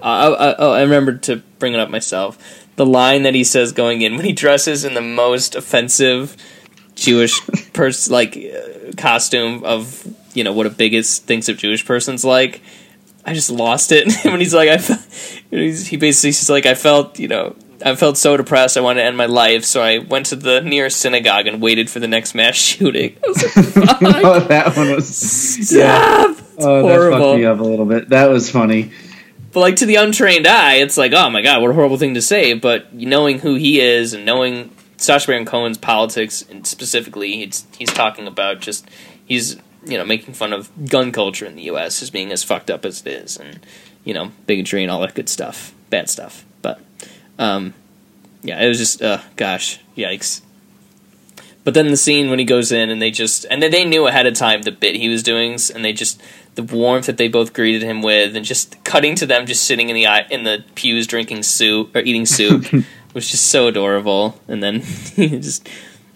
[SPEAKER 2] uh, I, I, oh, I remembered to bring it up myself. The line that he says going in when he dresses in the most offensive Jewish person like uh, costume of you know what a biggest thinks of Jewish person's like. I just lost it when he's like I. fe- He basically says like I felt you know I felt so depressed I wanted to end my life so I went to the nearest synagogue and waited for the next mass shooting. I was like, fuck,
[SPEAKER 3] oh, that one was
[SPEAKER 2] stop. It's
[SPEAKER 3] Oh, that fucked me up a little bit. That was funny.
[SPEAKER 2] But like to the untrained eye, it's like, oh my god, what a horrible thing to say. But knowing who he is and knowing Sacha Baron Cohen's politics, and specifically, he's he's talking about just he's you know making fun of gun culture in the U.S. as being as fucked up as it is, and you know bigotry and all that good stuff, bad stuff. But um, yeah, it was just uh, gosh, yikes. But then the scene when he goes in and they just and they knew ahead of time the bit he was doing, and they just the warmth that they both greeted him with, and just cutting to them just sitting in the in the pews drinking soup or eating soup was just so adorable. And then he just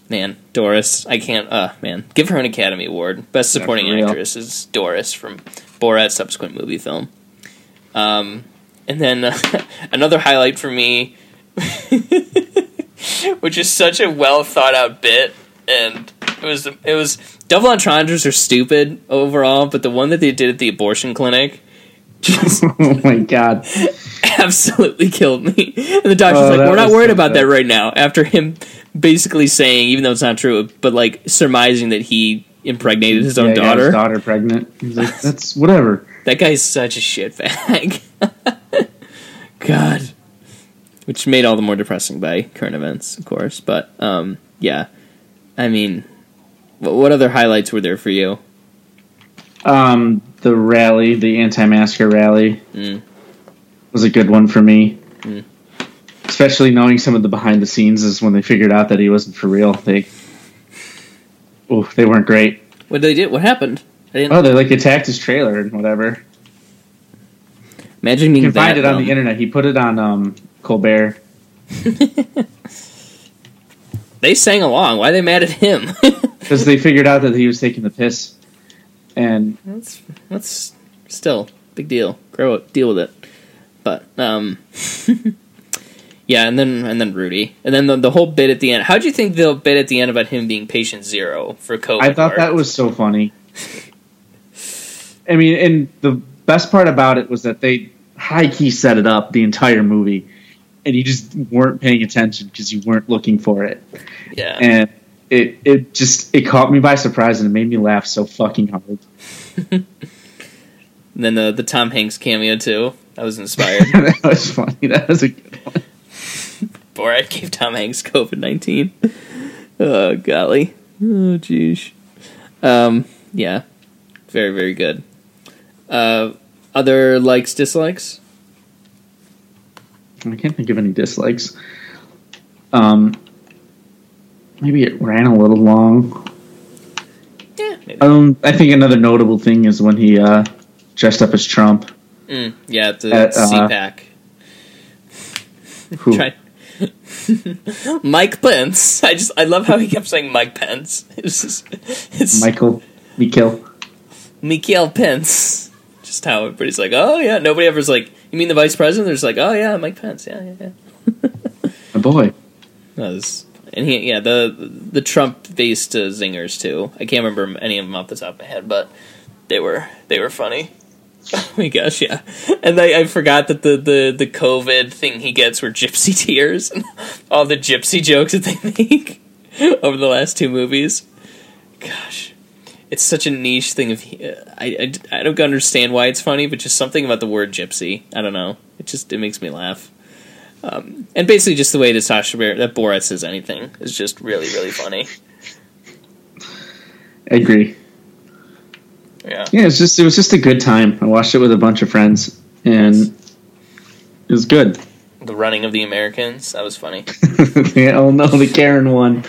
[SPEAKER 2] man, Doris, I can't. Uh, man, give her an Academy Award. Best Supporting. Actress is Doris from Borat's subsequent movie film. Um, and then uh, another highlight for me, which is such a well thought out bit, and it was it was double entendres are stupid overall, but the one that they did at the abortion clinic just
[SPEAKER 3] oh my god.
[SPEAKER 2] absolutely killed me. And the doctor's
[SPEAKER 3] Oh,
[SPEAKER 2] like, "We're not worried
[SPEAKER 3] so
[SPEAKER 2] about
[SPEAKER 3] bad.
[SPEAKER 2] that right now." After him basically saying, even though it's not true, but like surmising that he impregnated his own
[SPEAKER 3] Yeah,
[SPEAKER 2] daughter.
[SPEAKER 3] his daughter pregnant. He's like, that's whatever.
[SPEAKER 2] That guy's such a shitbag. God. Which made all the more depressing by current events, of course. But um, yeah, I mean, what, other highlights were there for you?
[SPEAKER 3] Um, the rally, the anti-masker rally,
[SPEAKER 2] Mm.
[SPEAKER 3] was a good one for me.
[SPEAKER 2] Mm.
[SPEAKER 3] Especially knowing some of the behind the scenes is when they figured out that he wasn't for real. They, oh, they weren't great.
[SPEAKER 2] What did they do? What happened?
[SPEAKER 3] Oh, they like attacked his trailer and whatever.
[SPEAKER 2] imagine
[SPEAKER 3] You can find it on the internet. He put it on um, Colbert.
[SPEAKER 2] They sang along. Why are they mad at him?
[SPEAKER 3] because they figured out that he was taking the piss, and
[SPEAKER 2] that's that's still big deal. Grow it, deal with it. But um, yeah, and then and then Rudy, and then the, the whole bit at the end. How'd you think the bit at the end about him being patient zero for COVID?
[SPEAKER 3] I thought that was so funny. I mean, and the best part about it was that they high key set it up the entire movie, and you just weren't paying attention because you weren't looking for it,
[SPEAKER 2] yeah.
[SPEAKER 3] and it it just it caught me by surprise and it made me laugh so fucking hard.
[SPEAKER 2] And then the the Tom Hanks cameo too. I was inspired.
[SPEAKER 3] that was funny. That was a good one.
[SPEAKER 2] Borat gave Tom Hanks COVID nineteen. Oh golly. Oh jeez. Um. Yeah. Very very good. Uh. Other likes dislikes.
[SPEAKER 3] I can't think of any dislikes. Um, maybe it ran a little long.
[SPEAKER 2] Yeah. Maybe.
[SPEAKER 3] Um, I think another notable thing is when he uh, dressed up as Trump.
[SPEAKER 2] Mm, yeah. The
[SPEAKER 3] At, uh,
[SPEAKER 2] CPAC.
[SPEAKER 3] Who-
[SPEAKER 2] Mike Pence. I just I love how he kept saying Mike Pence. It's just, it's
[SPEAKER 3] Michael Mikil.
[SPEAKER 2] Mikael Pence. Just how everybody's like, oh yeah. Nobody ever's like, you mean the vice president? There's like, oh yeah, Mike Pence. Yeah, yeah, yeah.
[SPEAKER 3] My boy.
[SPEAKER 2] That was, and he, yeah, the the Trump based uh, zingers too. I can't remember any of them off the top of my head, but they were they were funny. Oh my gosh, yeah. And I, I forgot that the, the the COVID thing he gets were gypsy tears and all the gypsy jokes that they make over the last two movies. Gosh, it's such a niche thing. Of I, I, I don't understand why it's funny, but just something about the word gypsy. I don't know. It just it makes me laugh. Um, and basically, just the way that Sacha Baron, that Borat says anything is just really really funny.
[SPEAKER 3] I agree.
[SPEAKER 2] Yeah.
[SPEAKER 3] Yeah, it's just it was just a good time. I watched it with a bunch of friends, and it was good.
[SPEAKER 2] The running of the Americans that was funny.
[SPEAKER 3] yeah, oh no, the Karen one.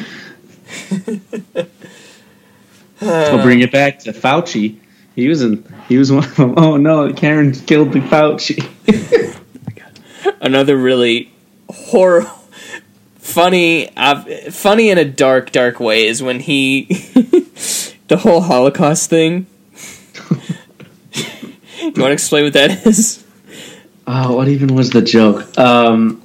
[SPEAKER 3] I'll bring it back to Fauci. He was in. He was one of them. Oh no, Karen killed the Fauci.
[SPEAKER 2] Another really horror, funny, uh, funny in a dark, dark way is when he, the whole Holocaust thing. do You want to explain what that is?
[SPEAKER 3] Oh, what even was the joke? Um,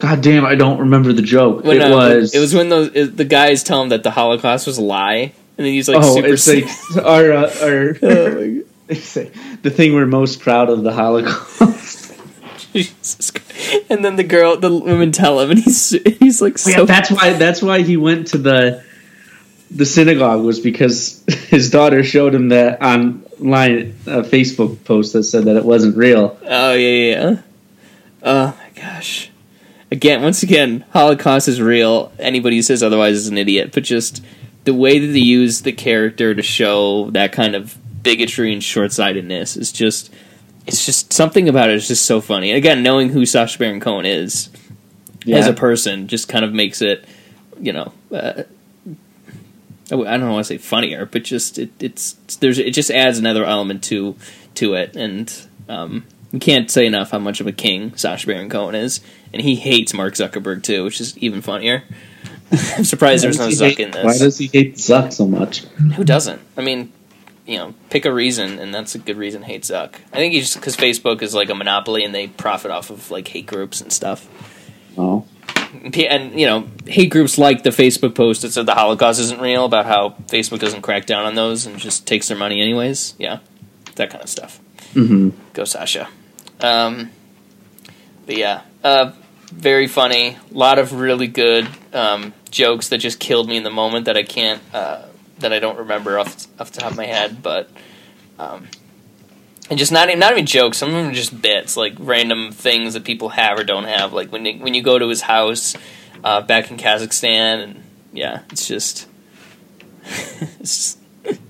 [SPEAKER 3] God damn, I don't remember the joke.
[SPEAKER 2] When,
[SPEAKER 3] it
[SPEAKER 2] uh,
[SPEAKER 3] was.
[SPEAKER 2] It was when those it, the guys tell him that the Holocaust was a lie, and then he's like
[SPEAKER 3] oh,
[SPEAKER 2] super.
[SPEAKER 3] it's like our uh, our. they say the thing we're most proud of the Holocaust.
[SPEAKER 2] Jesus Christ. And then the girl, the women tell him, and he's he's like so.
[SPEAKER 3] yeah, that's why. That's why he went to the the synagogue was because his daughter showed him that online uh, Facebook post that said that it wasn't real.
[SPEAKER 2] Oh yeah, yeah. yeah. Oh my gosh. Again, once again, Holocaust is real. Anybody who says otherwise is an idiot. But just the way that they use the character to show that kind of bigotry and short sightedness is just it's just something about it is just so funny. And again, knowing who Sacha Baron Cohen is as a person just kind of makes it, you know, uh, I don't want to say funnier, but just it, it's there's it just adds another element to to it, and um, we can't say enough how much of a king Sacha Baron Cohen is, and he hates Mark Zuckerberg too, which is even funnier. I'm surprised there's no Zuck
[SPEAKER 3] hate-
[SPEAKER 2] in this.
[SPEAKER 3] Why does he hate Zuck so much?
[SPEAKER 2] Who doesn't? I mean, you know, pick a reason, and that's a good reason. Hate Zuck. I think he's because Facebook is like a monopoly, and they profit off of like hate groups and stuff.
[SPEAKER 3] Oh,
[SPEAKER 2] And you know, hate groups like the Facebook post that said the Holocaust isn't real, about how Facebook doesn't crack down on those and just takes their money anyways. Yeah, that kind of stuff.
[SPEAKER 3] hmm
[SPEAKER 2] Go Sacha. Um, but yeah, uh, very funny. A lot of really good um, jokes that just killed me in the moment that I can't, uh, that I don't remember off off the top of my head. But um, and just not even not even jokes. Some of them are just bits, like random things that people have or don't have. Like when you, when you go to his house uh, back in Kazakhstan, and yeah, it's just it's just,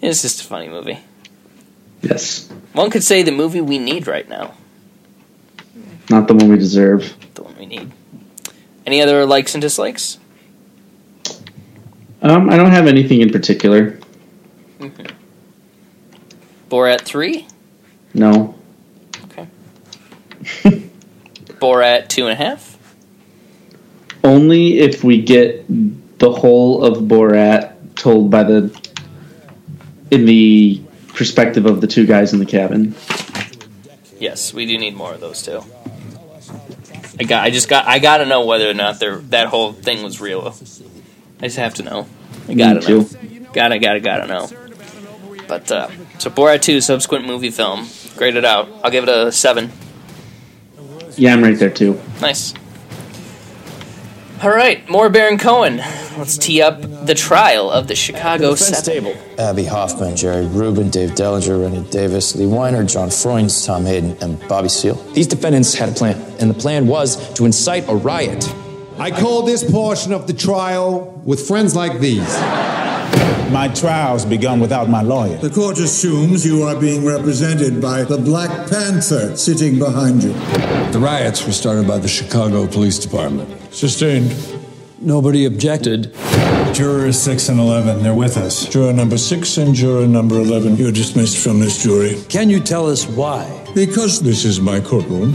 [SPEAKER 2] it's just a funny movie.
[SPEAKER 3] yes,
[SPEAKER 2] One could say the movie we need right now.
[SPEAKER 3] not the one we deserve.
[SPEAKER 2] The one we need. Any other likes and dislikes?
[SPEAKER 3] Um, I don't have anything in particular.
[SPEAKER 2] Borat 3?
[SPEAKER 3] No, Okay.
[SPEAKER 2] Borat 2.5?
[SPEAKER 3] only if we get the whole of Borat told by the in the perspective of the two guys in the cabin.
[SPEAKER 2] Yes, we do need more of those too. I got. I just got. I gotta know whether or not that whole thing was real. I just have to know. I gotta
[SPEAKER 3] Me
[SPEAKER 2] know.
[SPEAKER 3] too.
[SPEAKER 2] Gotta, gotta, gotta know. But uh, so Borat 2 subsequent movie film. Graded out. I'll give it a seven.
[SPEAKER 3] Yeah, I'm right there too.
[SPEAKER 2] Nice. All right, more Baron Cohen. Let's tee up the trial of the Chicago Seven.
[SPEAKER 10] Table. Abbie Hoffman, Jerry Rubin, Dave Dellinger, Rennie Davis, Lee Weiner, John Froines, Tom Hayden, and Bobby Seale.
[SPEAKER 11] These defendants had a plan, and the plan was to incite a riot.
[SPEAKER 12] I call this portion of the trial with friends like these.
[SPEAKER 13] My trial's begun without my lawyer.
[SPEAKER 14] The court assumes you are being represented by the Black Panther sitting behind you.
[SPEAKER 15] The riots were started by the Chicago Police Department.
[SPEAKER 14] Sustained.
[SPEAKER 15] Nobody objected.
[SPEAKER 14] Jurors 6 and 11, they're with us. Juror number 6 and juror number 11, you're dismissed from this jury.
[SPEAKER 15] Can you tell us why?
[SPEAKER 14] Because this is my courtroom.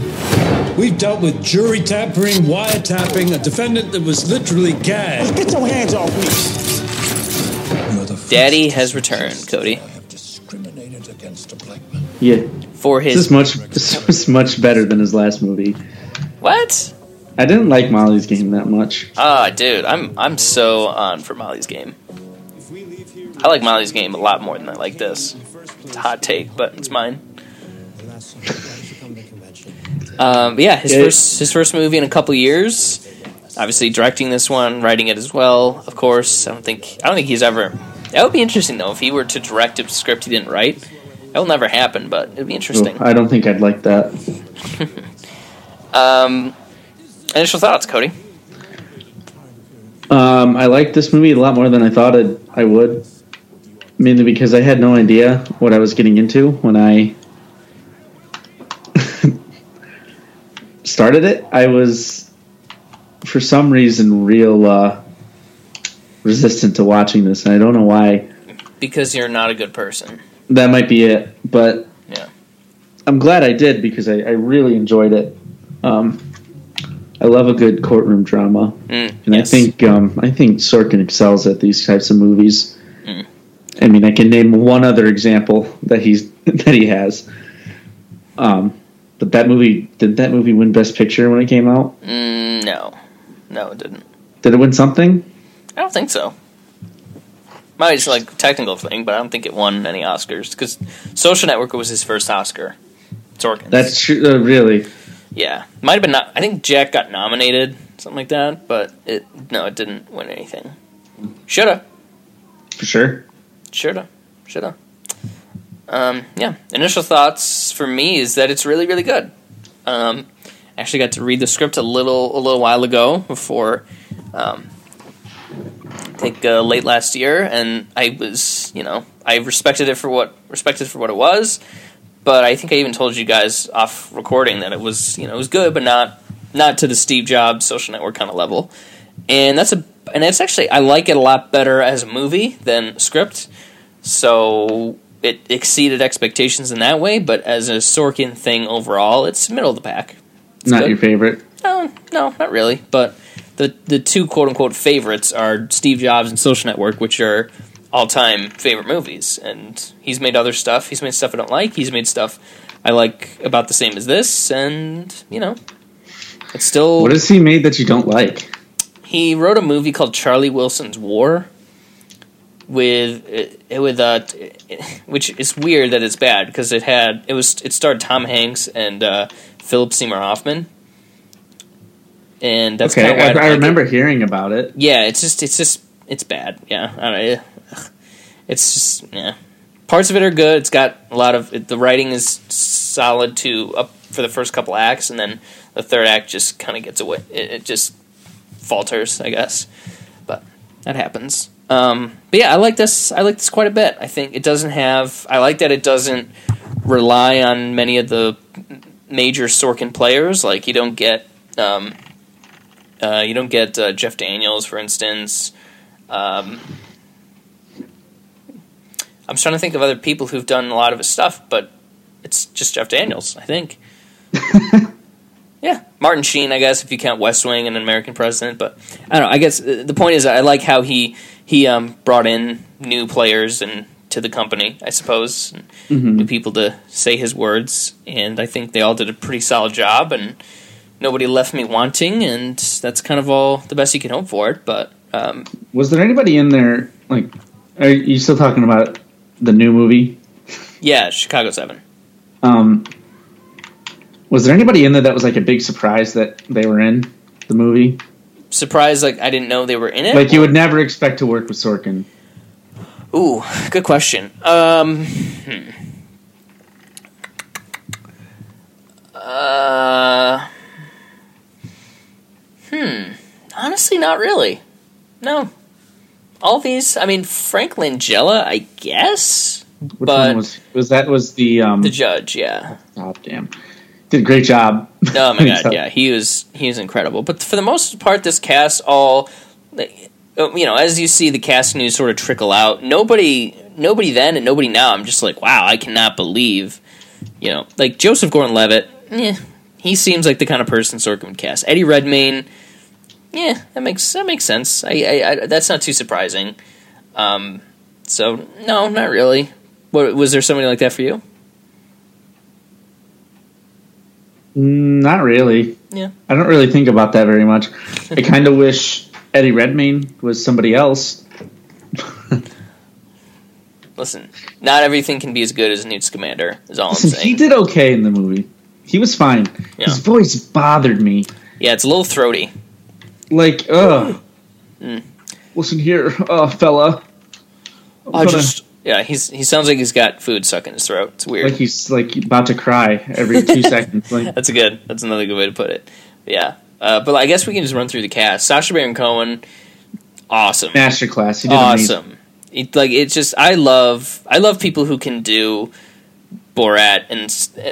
[SPEAKER 15] We've dealt with jury tampering, wiretapping, a defendant that was literally gagged.
[SPEAKER 13] Get your hands off me!
[SPEAKER 2] Daddy has returned, Cody.
[SPEAKER 3] Yeah,
[SPEAKER 2] For his.
[SPEAKER 3] this
[SPEAKER 2] his
[SPEAKER 3] is much. This was much better than his last movie.
[SPEAKER 2] what?
[SPEAKER 3] I didn't like Molly's game that much.
[SPEAKER 2] Ah, dude, I'm I'm so on for Molly's game. I like Molly's game a lot more than I like this. It's a hot take, but it's mine. Um, but yeah, his
[SPEAKER 3] Yeah.
[SPEAKER 2] first his first movie in a couple years. Obviously, directing this one, writing it as well. Of course, I don't think I don't think he's ever. That would be interesting though if he were to direct a script he didn't write. That will never happen, but it'd be interesting.
[SPEAKER 3] I don't think I'd like that.
[SPEAKER 2] Um, initial thoughts, Cody.
[SPEAKER 3] Um, I liked this movie a lot more than I thought I'd, I would. Mainly because I had no idea what I was getting into when I started it. I was, for some reason, real uh, resistant to watching this, and I don't know why.
[SPEAKER 2] Because you're not a good person.
[SPEAKER 3] That might be it, but
[SPEAKER 2] Yeah.
[SPEAKER 3] I'm glad I did because I, I really enjoyed it. Um, I love a good courtroom drama,
[SPEAKER 2] Mm,
[SPEAKER 3] and
[SPEAKER 2] yes.
[SPEAKER 3] I think um, I think Sorkin excels at these types of movies.
[SPEAKER 2] Mm.
[SPEAKER 3] I mean, I can name one other example that he's that he has. Um, but that movie did that movie win Best Picture when it came out?
[SPEAKER 2] Mm, no, no, it didn't.
[SPEAKER 3] Did it win something?
[SPEAKER 2] I don't think so. Might just like technical thing, but I don't think it won any Oscars because Social Network was his first Oscar. Sorkin.
[SPEAKER 3] That's true. Uh, really?
[SPEAKER 2] Yeah, might have been. Not, I think Jack got nominated, something like that, but it no, it didn't win anything. Shoulda.
[SPEAKER 3] For sure.
[SPEAKER 2] Shoulda. Shoulda. Um, yeah. Initial thoughts for me is that it's really, really good. Um, I actually got to read the script a little, a little while ago before, um, I think uh, late last year, and I was, you know, I respected it for what respected for what it was, but I think I even told you guys off recording that it was, you know, it was good, but not not to the Steve Jobs Social Network kind of level. And that's a, and it's actually I like it a lot better as a movie than script. So it exceeded expectations in that way, but as a Sorkin thing overall, it's middle of the pack. It's
[SPEAKER 3] Not
[SPEAKER 2] good.
[SPEAKER 3] your favorite.
[SPEAKER 2] No, no, not really. But the the two quote unquote favorites are Steve Jobs and Social Network, which are all time favorite movies. And he's made other stuff. He's made stuff I don't like. He's made stuff I like about the same as this. And you know, it's still.
[SPEAKER 3] What has he made that you don't like?
[SPEAKER 2] He wrote a movie called Charlie Wilson's War. With uh, with uh, which is weird that it's bad because it had it was it starred Tom Hanks and uh, Philip Seymour Hoffman, and that's
[SPEAKER 3] okay, I,
[SPEAKER 2] why
[SPEAKER 3] I remember hearing about it.
[SPEAKER 2] Yeah, it's just it's just it's bad. Yeah, I don't know. It's just yeah. Parts of it are good. It's got a lot of it, the writing is solid to up for the first couple acts, and then the third act just kind of gets away. It, it just falters, I guess. But that happens. Um, but yeah, I like this. I like this quite a bit. I think it doesn't have. I like that it doesn't rely on many of the major Sorkin players. Like you don't get. Um, uh, you don't get uh, Jeff Daniels, for instance. Um, I'm trying to think of other people who've done a lot of his stuff, but it's just Jeff Daniels, I think. yeah, Martin Sheen, I guess, if you count West Wing and American President. But I don't know. I guess uh, the point is, I like how he he um, brought in new players and to the company, I suppose, and
[SPEAKER 3] Mhm.
[SPEAKER 2] new people to say his words, and I think they all did a pretty solid job, and nobody left me wanting, and that's kind of all the best you can hope for it. But um,
[SPEAKER 3] Was there anybody in there? Like, are you still talking about the new movie?
[SPEAKER 2] yeah, Chicago Seven.
[SPEAKER 3] Um, was there anybody in there that was like a big surprise that they were in the movie?
[SPEAKER 2] Surprised, like I didn't know they were in it.
[SPEAKER 3] Like you would never expect to work with Sorkin.
[SPEAKER 2] Ooh, good question. Um, hmm. Uh, hmm. Honestly, not really. No. All these, I mean, Frank Langella, I guess,
[SPEAKER 3] Which
[SPEAKER 2] but
[SPEAKER 3] one was was that? Was the um?
[SPEAKER 2] the judge, yeah.
[SPEAKER 3] oh damn, did a great job.
[SPEAKER 2] Oh my god,
[SPEAKER 3] So-
[SPEAKER 2] yeah, he was he was incredible. But for the most part, this cast all, you know, as you see the cast news sort of trickle out, nobody, nobody then and nobody now. I'm just like, wow, I cannot believe, you know, like Joseph Gordon-Levitt. Yeah, he seems like the kind of person Sorkin would cast. Eddie Redmayne. Yeah, that makes that makes sense. I, I, I that's not too surprising. Um, so no, not really. What was there somebody like that for you?
[SPEAKER 3] Mm, Not really.
[SPEAKER 2] Yeah.
[SPEAKER 3] I don't really think about that very much. I kind of wish Eddie Redmayne was somebody else.
[SPEAKER 2] Listen, not everything can be as good as Newt Scamander. Is all I'm saying.
[SPEAKER 3] he did okay in the movie. He was fine.
[SPEAKER 2] Yeah.
[SPEAKER 3] His voice bothered me.
[SPEAKER 2] Yeah, it's a little throaty.
[SPEAKER 3] Like, ugh.
[SPEAKER 2] Mm.
[SPEAKER 3] Listen here, uh, fella. I'm
[SPEAKER 2] I
[SPEAKER 3] gonna-
[SPEAKER 2] just yeah, he's he sounds like he's got food stuck in his throat. It's weird.
[SPEAKER 3] like he's like about to cry every two seconds. Like,
[SPEAKER 2] That's a good. That's another good way to put it. Yeah, uh, but I guess we can just run through the cast. Sacha Baron Cohen, awesome,
[SPEAKER 3] masterclass. He did
[SPEAKER 2] awesome. It, like it's just I love I love people who can do Borat and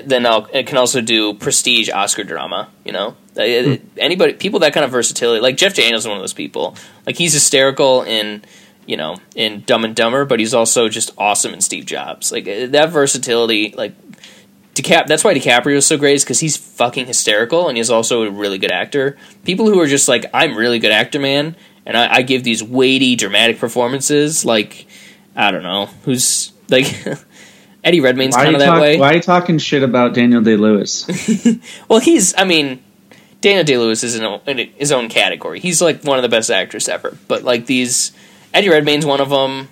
[SPEAKER 2] then I'll, it can also do prestige Oscar drama. You know, it- anybody people that kind of versatility. Like Jeff Daniels is one of those people. Like he's hysterical in you know in Dumb and Dumber, but he's also just awesome in Steve Jobs. Like uh, that versatility. Like DiCap. That's why DiCaprio is so great, is because he's fucking hysterical and he's also a really good actor. People who are just like, I'm really good actor, man, and I, I give these weighty, dramatic performances. Like, I don't know who's like Eddie Redmayne's kind of that
[SPEAKER 3] talk-
[SPEAKER 2] way.
[SPEAKER 3] why are you talking shit about Daniel Day Lewis?
[SPEAKER 2] Well, he's I mean Daniel Day Lewis is in, a, in his own category. He's like one of the best actors ever. But like these Eddie Redmayne's one of them.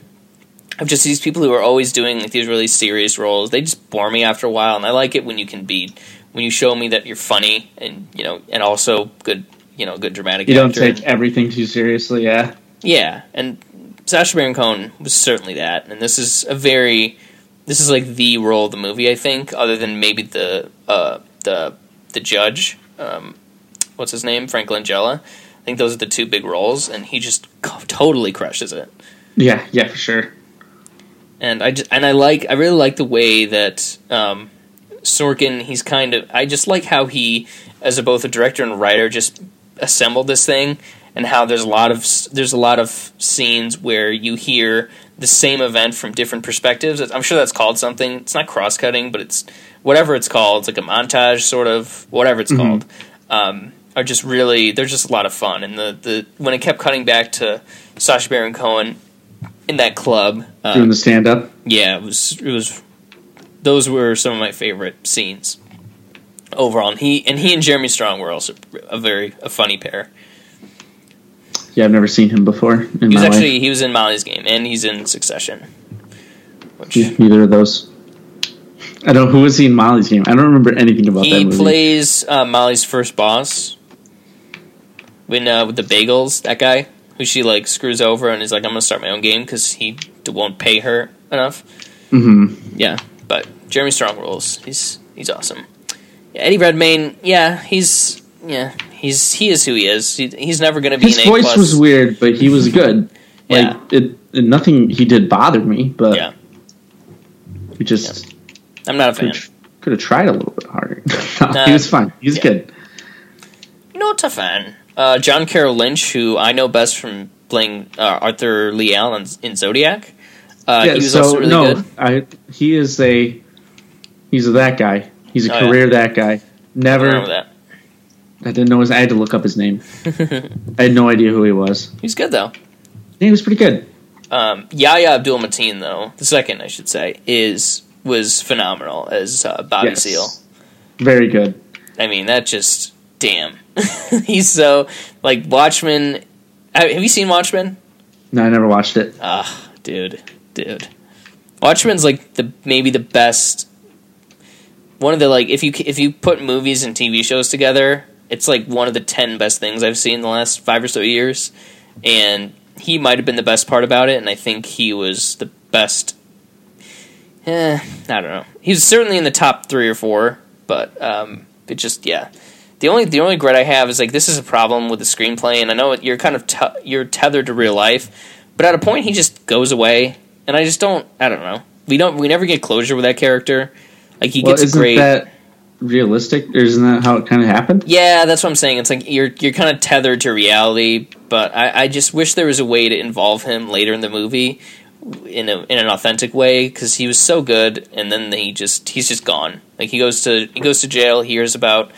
[SPEAKER 2] Of just these people who are always doing like these really serious roles. They just bore me after a while, and I like it when you can be when you show me that you're funny and you know and also good you know good dramatic.
[SPEAKER 3] you don't take everything too seriously, yeah.
[SPEAKER 2] Yeah, and Sacha Baron Cohen was certainly that, and this is a very, this is like the role of the movie, I think, other than maybe the uh, the the judge, um, what's his name, Frank Langella. I think those are the two big roles, and he just totally crushes it.
[SPEAKER 3] Yeah, yeah, for sure.
[SPEAKER 2] And I just, and I like, I really like the way that um, Sorkin. He's kind of, I just like how he, as a both a director and writer, just assembled this thing and how there's a lot of there's a lot of scenes where you hear the same event from different perspectives. I'm sure that's called something. It's not cross cutting, but it's whatever it's called. It's like a montage, sort of whatever it's
[SPEAKER 3] Mhm.
[SPEAKER 2] called. Um, are just really they're just a lot of fun. And the, the when it kept cutting back to Sacha Baron Cohen in that club uh,
[SPEAKER 3] Doing the stand up.
[SPEAKER 2] yeah, it was it was those were some of my favorite scenes overall. And he and he and Jeremy Strong were also a very a funny pair.
[SPEAKER 3] Yeah, I've never seen him before in
[SPEAKER 2] He was actually
[SPEAKER 3] life.
[SPEAKER 2] he was in Molly's game and he's in Succession.
[SPEAKER 3] Yeah, neither of those. I don't. Who was he in Molly's game? I don't remember anything about that
[SPEAKER 2] He plays uh, Molly's first boss when uh, with the bagels. That guy who she like screws over and is like, "I'm gonna start my own game" because he d- won't pay her enough.
[SPEAKER 3] hmm
[SPEAKER 2] Yeah, but Jeremy Strong rules. He's he's awesome. Yeah, Eddie Redmayne. Yeah, he's yeah he's he is who he is. He, he's never gonna be
[SPEAKER 3] His voice
[SPEAKER 2] plus.
[SPEAKER 3] was weird, but he was good.
[SPEAKER 2] Yeah.
[SPEAKER 3] Like it, it, nothing he did bothered me, but
[SPEAKER 2] Yeah.
[SPEAKER 3] he just
[SPEAKER 2] I'm not a fan.
[SPEAKER 3] could have tried a little bit harder. No,
[SPEAKER 2] Nah.
[SPEAKER 3] he was fine. He was
[SPEAKER 2] Yeah.
[SPEAKER 3] good.
[SPEAKER 2] Not a fan. Uh, John Carroll Lynch, who I know best from playing uh, Arthur Lee Allen in Zodiac. Uh,
[SPEAKER 3] yeah,
[SPEAKER 2] he was
[SPEAKER 3] so
[SPEAKER 2] also really
[SPEAKER 3] no,
[SPEAKER 2] good.
[SPEAKER 3] I he is a he's a that guy. He's a
[SPEAKER 2] Oh, yeah.
[SPEAKER 3] career that guy. Never.
[SPEAKER 2] remember that.
[SPEAKER 3] I didn't know his. I had to look up his name. I had no idea who he was.
[SPEAKER 2] He's good though.
[SPEAKER 3] He was pretty good.
[SPEAKER 2] Um, Yahya Abdul Mateen, though the second I should say, is was phenomenal as uh, Bobby
[SPEAKER 3] Yes.
[SPEAKER 2] Seale.
[SPEAKER 3] Very good.
[SPEAKER 2] I mean, that just damn. He's so like Watchmen. Have you seen Watchmen?
[SPEAKER 3] No, I never watched it.
[SPEAKER 2] Ah, dude, dude. Watchmen's like the maybe the best. One of the like if you if you put movies and TV shows together, it's like one of the ten best things I've seen in the last five or so years, and he might have been the best part about it, and I think he was the best. Eh, I don't know. He was certainly in the top three or four, but um, it just yeah. The only the only regret I have is like this is a problem with the screenplay, and I know you're kind of te- you're tethered to real life, but at a point he just goes away, and I just don't. I don't know. We don't. We never get closure with that character. Like he
[SPEAKER 3] well,
[SPEAKER 2] gets a
[SPEAKER 3] isn't
[SPEAKER 2] great.
[SPEAKER 3] that realistic? Or isn't that how it kind of happened?
[SPEAKER 2] Yeah, that's what I'm saying. It's like you're you're kind of tethered to reality, but I, I just wish there was a way to involve him later in the movie in a in an authentic way because he was so good, and then he just he's just gone. Like he goes to he goes to jail, He hears about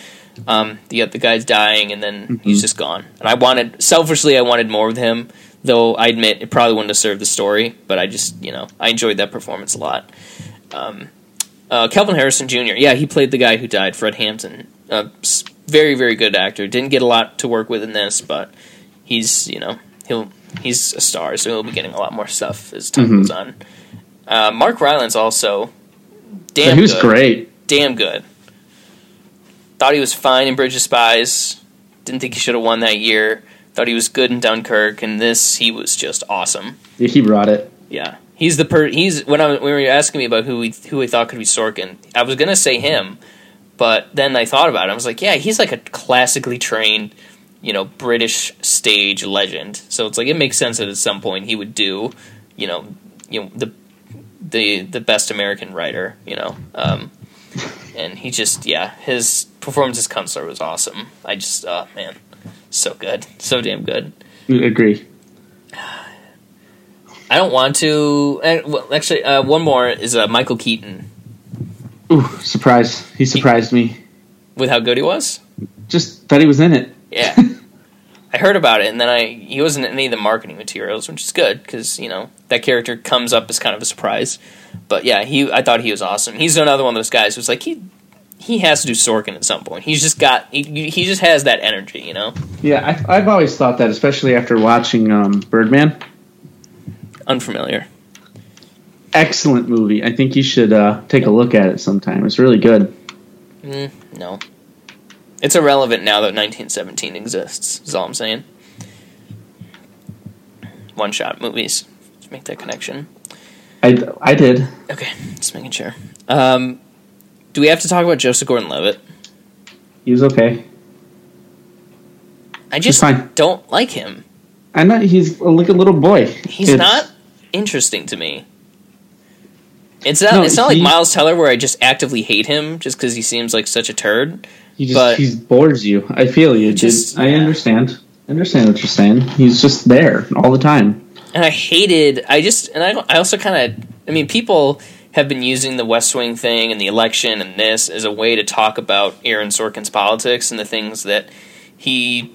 [SPEAKER 2] um the the guy's dying, and then he's just gone. And I wanted selfishly, I wanted more with him. Though I admit it probably wouldn't have served the story, but I just you know I enjoyed that performance a lot. Um, uh, Kelvin Harrison Jr. Yeah, he played the guy who died, Fred Hampton. Uh, very, very good actor. Didn't get a lot to work with in this, but he's you know he'll he's a star, so he'll be getting a lot more stuff as time
[SPEAKER 3] Mhm.
[SPEAKER 2] goes on. Uh, Mark Rylance also damn
[SPEAKER 3] he was
[SPEAKER 2] good.
[SPEAKER 3] great.
[SPEAKER 2] Damn good. Thought he was fine in Bridge of Spies. Didn't think he should have won that year. Thought he was good in Dunkirk, and this he was just awesome.
[SPEAKER 3] Yeah, he brought it.
[SPEAKER 2] Yeah, he's the per. He's when I when you were asking me about who we who we thought could be Sorkin, I was gonna say him, but then I thought about it. I was like, yeah, he's like a classically trained, you know, British stage legend. So it's like it makes sense that at some point he would do, you know, you know the the the best American writer, you know. Um, and he just yeah, his performance as Kunstler was awesome. I just oh man, so good, so damn good.
[SPEAKER 3] Agree.
[SPEAKER 2] I don't want to. Well, actually, uh, one more is uh, Michael Keaton
[SPEAKER 3] Ooh, surprise! He surprised me.
[SPEAKER 2] with how good he was.
[SPEAKER 3] Just that he was in it.
[SPEAKER 2] Yeah, I I heard about it, and then I he wasn't in any of the marketing materials, which is good because you know that character comes up as kind of a surprise. But yeah, he I thought he was awesome. He's another one of those guys who's like he he has to do Sorkin at some point. He's just got he, he just has that energy, you know.
[SPEAKER 3] Yeah, I, I've always thought that, especially after watching um, Birdman.
[SPEAKER 2] Unfamiliar.
[SPEAKER 3] Excellent movie. I think you should uh, take a look at it sometime. It's really good.
[SPEAKER 2] Mm, no, it's irrelevant now that 1917 exists. Is all I'm saying. One shot movies. Let's make that connection.
[SPEAKER 3] I, I did.
[SPEAKER 2] Okay, just making sure. Um, do we have to talk about Joseph Gordon-Levitt?
[SPEAKER 3] He was okay.
[SPEAKER 2] I just don't like him.
[SPEAKER 3] I know he's like a little boy.
[SPEAKER 2] He's
[SPEAKER 3] It's-
[SPEAKER 2] not interesting to me. It's not.
[SPEAKER 3] No,
[SPEAKER 2] it's not
[SPEAKER 3] he-
[SPEAKER 2] like Miles Teller where I just actively hate him just because he seems like such a turd.
[SPEAKER 3] He just
[SPEAKER 2] but
[SPEAKER 3] he bores you. I feel you.
[SPEAKER 2] Just-
[SPEAKER 3] dude. I understand. I understand what you're saying. He's just there all the time.
[SPEAKER 2] and I hated. I just and I. I also kind of. I mean, people have been using the West Wing thing and the election and this as a way to talk about Aaron Sorkin's politics and the things that he.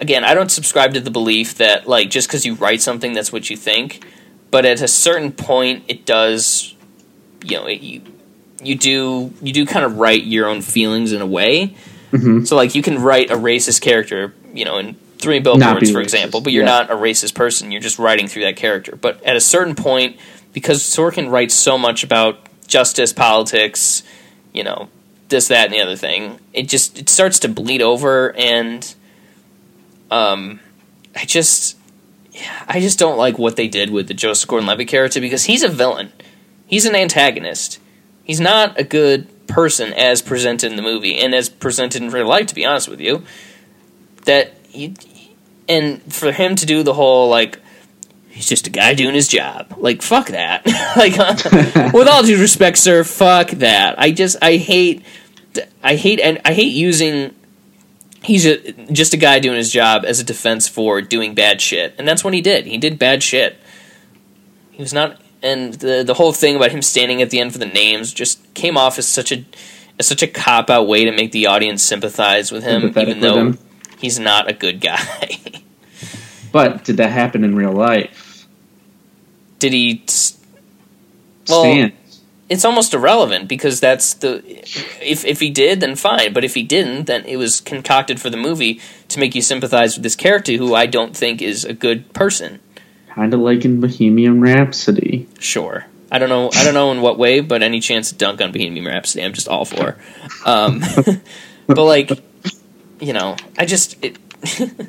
[SPEAKER 2] Again, I don't subscribe to the belief that like just because you write something, that's what you think. But at a certain point, it does. You know, it, you you do you do kind of write your own feelings in a way.
[SPEAKER 3] Mm-hmm.
[SPEAKER 2] So like you can write a racist character, you know, in three billboards, for
[SPEAKER 3] racist,
[SPEAKER 2] example, but you're
[SPEAKER 3] yeah.
[SPEAKER 2] not a racist person. You're just writing through that character. But at a certain point, because Sorkin writes so much about justice, politics, you know, this, that, and the other thing, it just it starts to bleed over, and um, I just, I just don't like what they did with the Joseph Gordon-Levitt character because he's a villain. He's an antagonist. He's not a good person as presented in the movie and as presented in real life. To be honest with you, that you, and for him to do the whole like he's just a guy doing his job. Like fuck that. like uh, with all due respect, sir, fuck that. I just I hate I hate and I hate using he's a, just a guy doing his job as a defense for doing bad shit. And that's what he did. He did bad shit. He was not and the the whole thing about him standing at the end for the names just came off as such a as such a cop out way to make the audience sympathize with him even though
[SPEAKER 3] him.
[SPEAKER 2] he's not a good guy.
[SPEAKER 3] But did that happen in real life?
[SPEAKER 2] Did he well,
[SPEAKER 3] Stan.
[SPEAKER 2] it's almost irrelevant because that's the if if he did then fine but if he didn't then it was concocted for the movie to make you sympathize with this character who I don't think is a good person
[SPEAKER 3] Kind of like in Bohemian Rhapsody.
[SPEAKER 2] sure I don't know I don't know in what way but any chance to dunk on Bohemian Rhapsody I'm just all for um but like you know I just it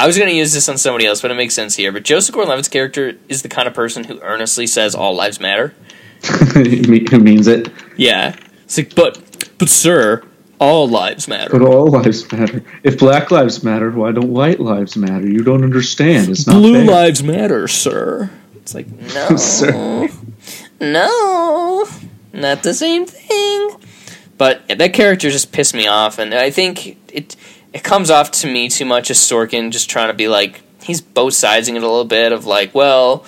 [SPEAKER 2] I was going to use this on somebody else, but it makes sense here. But Joseph Gordon-Levitt's character is the kind of person who earnestly says all lives matter.
[SPEAKER 3] Who means it?
[SPEAKER 2] Yeah. It's like, but, but sir, all lives matter.
[SPEAKER 3] But all lives matter. If black lives matter, why don't white lives matter? You don't understand. It's not
[SPEAKER 2] Blue
[SPEAKER 3] fair.
[SPEAKER 2] lives matter, sir. It's like, no.
[SPEAKER 3] Sir.
[SPEAKER 2] No. Not the same thing. But that character just pissed me off, and I think it it comes off to me too much as Sorkin just trying to be like, he's both sidesing it a little bit of like, well,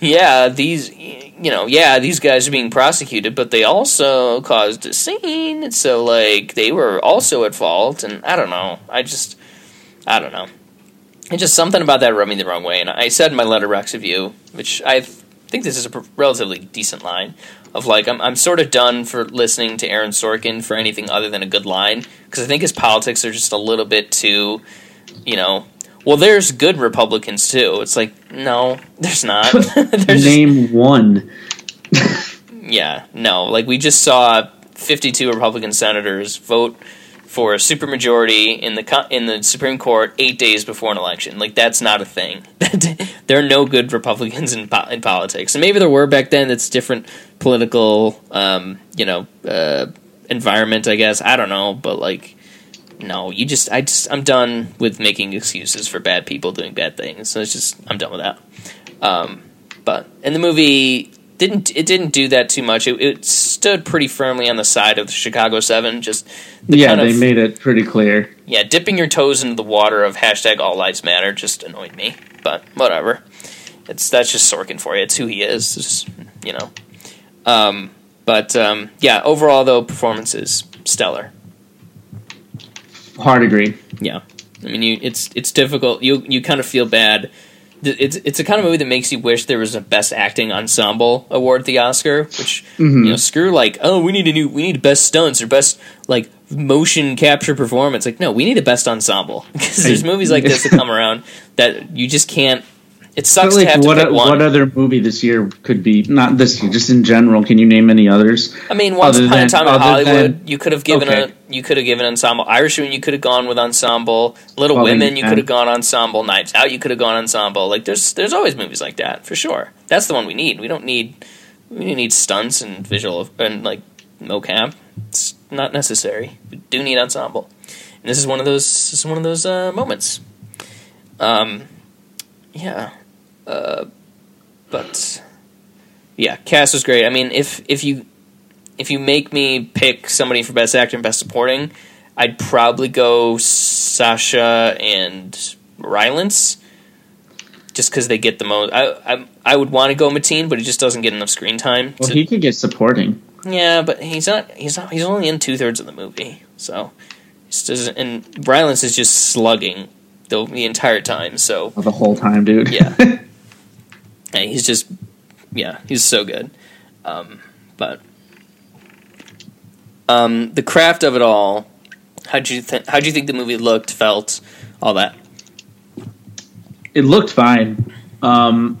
[SPEAKER 2] yeah, these, you know, yeah, these guys are being prosecuted, but they also caused a scene, so like they were also at fault, and I don't know, I just, I don't know, it's just something about that rubbed me the wrong way, and I said in my Letterboxd review, which I think this is a relatively decent line, of like I'm I'm sort of done for listening to Aaron Sorkin for anything other than a good line because I think his politics are just a little bit too, you know. Well, there's good Republicans too. It's like no, there's not. there's just-
[SPEAKER 3] Name one.
[SPEAKER 2] yeah, no. Like we just saw 52 Republican senators vote for a supermajority in the co- in the Supreme Court eight days before an election. Like that's not a thing. there are no good Republicans in po- in politics, and maybe there were back then. It's different political, um, you know, uh, environment. I guess I don't know, but like. No, you just I just I'm done with making excuses for bad people doing bad things. So it's just I'm done with that. Um, but in the movie didn't it didn't do that too much. It, it stood pretty firmly on the side of the Chicago Seven. Just the
[SPEAKER 3] yeah,
[SPEAKER 2] kind
[SPEAKER 3] they made it pretty clear.
[SPEAKER 2] yeah, dipping your toes into the water of hashtag All Lives Matter just annoyed me. But whatever, it's that's just Sorkin for you. It's who he is. Just, you know. Um, but um, yeah, overall though, performance is stellar.
[SPEAKER 3] Hard agree.
[SPEAKER 2] Yeah. I mean, you it's it's difficult. You you kind of feel bad. It's it's a kind of movie that makes you wish there was a best acting ensemble award at the Oscar, which
[SPEAKER 3] Mhm.
[SPEAKER 2] you know screw like oh we need a new we need best stunts or best like motion capture performance. Like no, we need a best ensemble because there's movies like this that come around that you just can't. It
[SPEAKER 3] But,
[SPEAKER 2] sucks
[SPEAKER 3] like,
[SPEAKER 2] to have to
[SPEAKER 3] what
[SPEAKER 2] pick one.
[SPEAKER 3] what other movie this year could be not this year, just in general? Can you name any others?
[SPEAKER 2] I mean, once
[SPEAKER 3] other
[SPEAKER 2] upon a time in Hollywood,
[SPEAKER 3] than-
[SPEAKER 2] you could have given
[SPEAKER 3] Okay.
[SPEAKER 2] a you could have given ensemble. Irishman, you could have gone with ensemble. Little Women, you could have gone ensemble. Knives Out, you could have gone ensemble. Like there's there's always movies like that for sure. That's the one we need. We don't need we need stunts and visual and like mocap. It's not necessary. We do need ensemble, and this is one of those. This is one of those uh, moments. Um, yeah, uh, but yeah, cast was great. I mean, if if you if you make me pick somebody for best actor and best supporting, I'd probably go Sacha and Rylance, just because they get the most. I I, I would want to go Mateen, but he just doesn't get enough screen time.
[SPEAKER 3] Well,
[SPEAKER 2] to-
[SPEAKER 3] he could get supporting.
[SPEAKER 2] yeah, but he's not. He's not. He's only in two thirds of the movie, so doesn't. And Rylance is just slugging the the entire time. So
[SPEAKER 3] the whole time, dude.
[SPEAKER 2] yeah, and he's just yeah, he's so good. Um, but um, the craft of it all. How do you think? How'd you think the movie looked, felt, all that?
[SPEAKER 3] It looked fine. Um,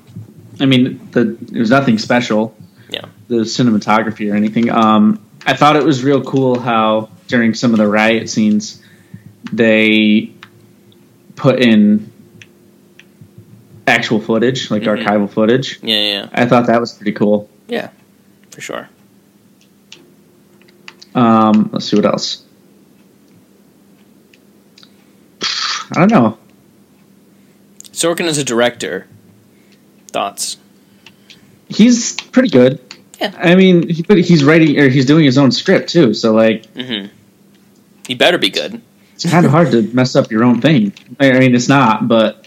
[SPEAKER 3] I mean, the there was nothing special.
[SPEAKER 2] Yeah.
[SPEAKER 3] The cinematography or anything. Um, I thought it was real cool how during some of the riot scenes they put in actual footage, like
[SPEAKER 2] Mhm.
[SPEAKER 3] archival footage.
[SPEAKER 2] Yeah, yeah,
[SPEAKER 3] I thought that was pretty cool.
[SPEAKER 2] yeah, for sure.
[SPEAKER 3] Um, let's see what else. I don't know.
[SPEAKER 2] Sorkin as a director. Thoughts?
[SPEAKER 3] He's pretty good.
[SPEAKER 2] Yeah.
[SPEAKER 3] I mean, he, but he's writing or he's doing his own script too. So like,
[SPEAKER 2] Mm-hmm. He better be good.
[SPEAKER 3] it's kind of hard to mess up your own thing. I mean, it's not, but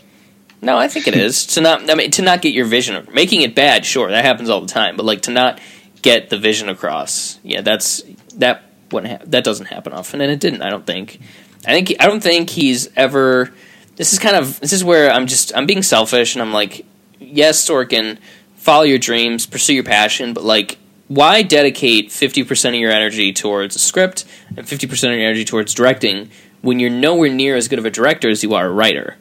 [SPEAKER 2] No, I think it is to not. I mean, to not get your vision, making it bad. Sure, that happens all the time. But like to not get the vision across. Yeah, that's that. Wouldn't hap- that doesn't happen often, and it didn't. I don't think. I think. I don't think he's ever. This is kind of. This is where I'm just. I'm being selfish, and I'm like, yes, Sorkin, follow your dreams, pursue your passion, but like. Why dedicate 50% of your energy towards a script and 50% of your energy towards directing when you're nowhere near as good of a director as you are a writer?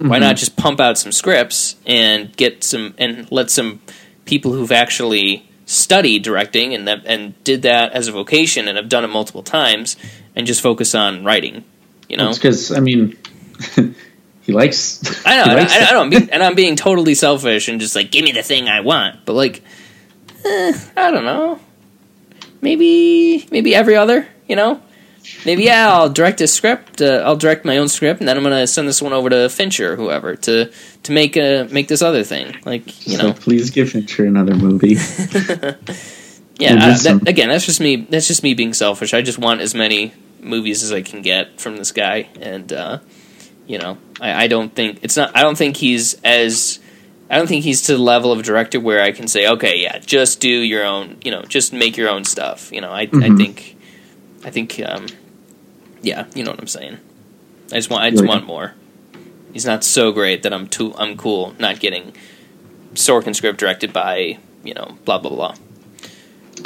[SPEAKER 2] Why
[SPEAKER 3] Mhm.
[SPEAKER 2] not just pump out some scripts and get some and let some people who've actually studied directing and that, and did that as a vocation and have done it multiple times and just focus on writing. You know,
[SPEAKER 3] it's because I mean, he likes.
[SPEAKER 2] I know,
[SPEAKER 3] he
[SPEAKER 2] I, I, I know, I'm and I'm being totally selfish and just like give me the thing I want. But like, eh, I don't know. Maybe maybe every other. You know, maybe yeah. I'll direct a script. Uh, I'll direct my own script, and then I'm gonna send this one over to Fincher or whoever to to make a make this other thing. Like you
[SPEAKER 3] So
[SPEAKER 2] know,
[SPEAKER 3] please give Fincher another movie.
[SPEAKER 2] yeah. I, that, again, that's just me. That's just me being selfish. I just want as many movies as I can get from this guy, and uh, you know, I, I don't think it's not. I don't think he's as. I don't think he's to the level of a director where I can say, okay, yeah, just do your own. You know, just make your own stuff. You know, I I
[SPEAKER 3] Mhm.
[SPEAKER 2] think, I think, um, yeah, you know what I'm saying. I just want. I just want more. He's not so great that I'm too. I'm cool not getting Sorkin script directed by you know blah blah blah.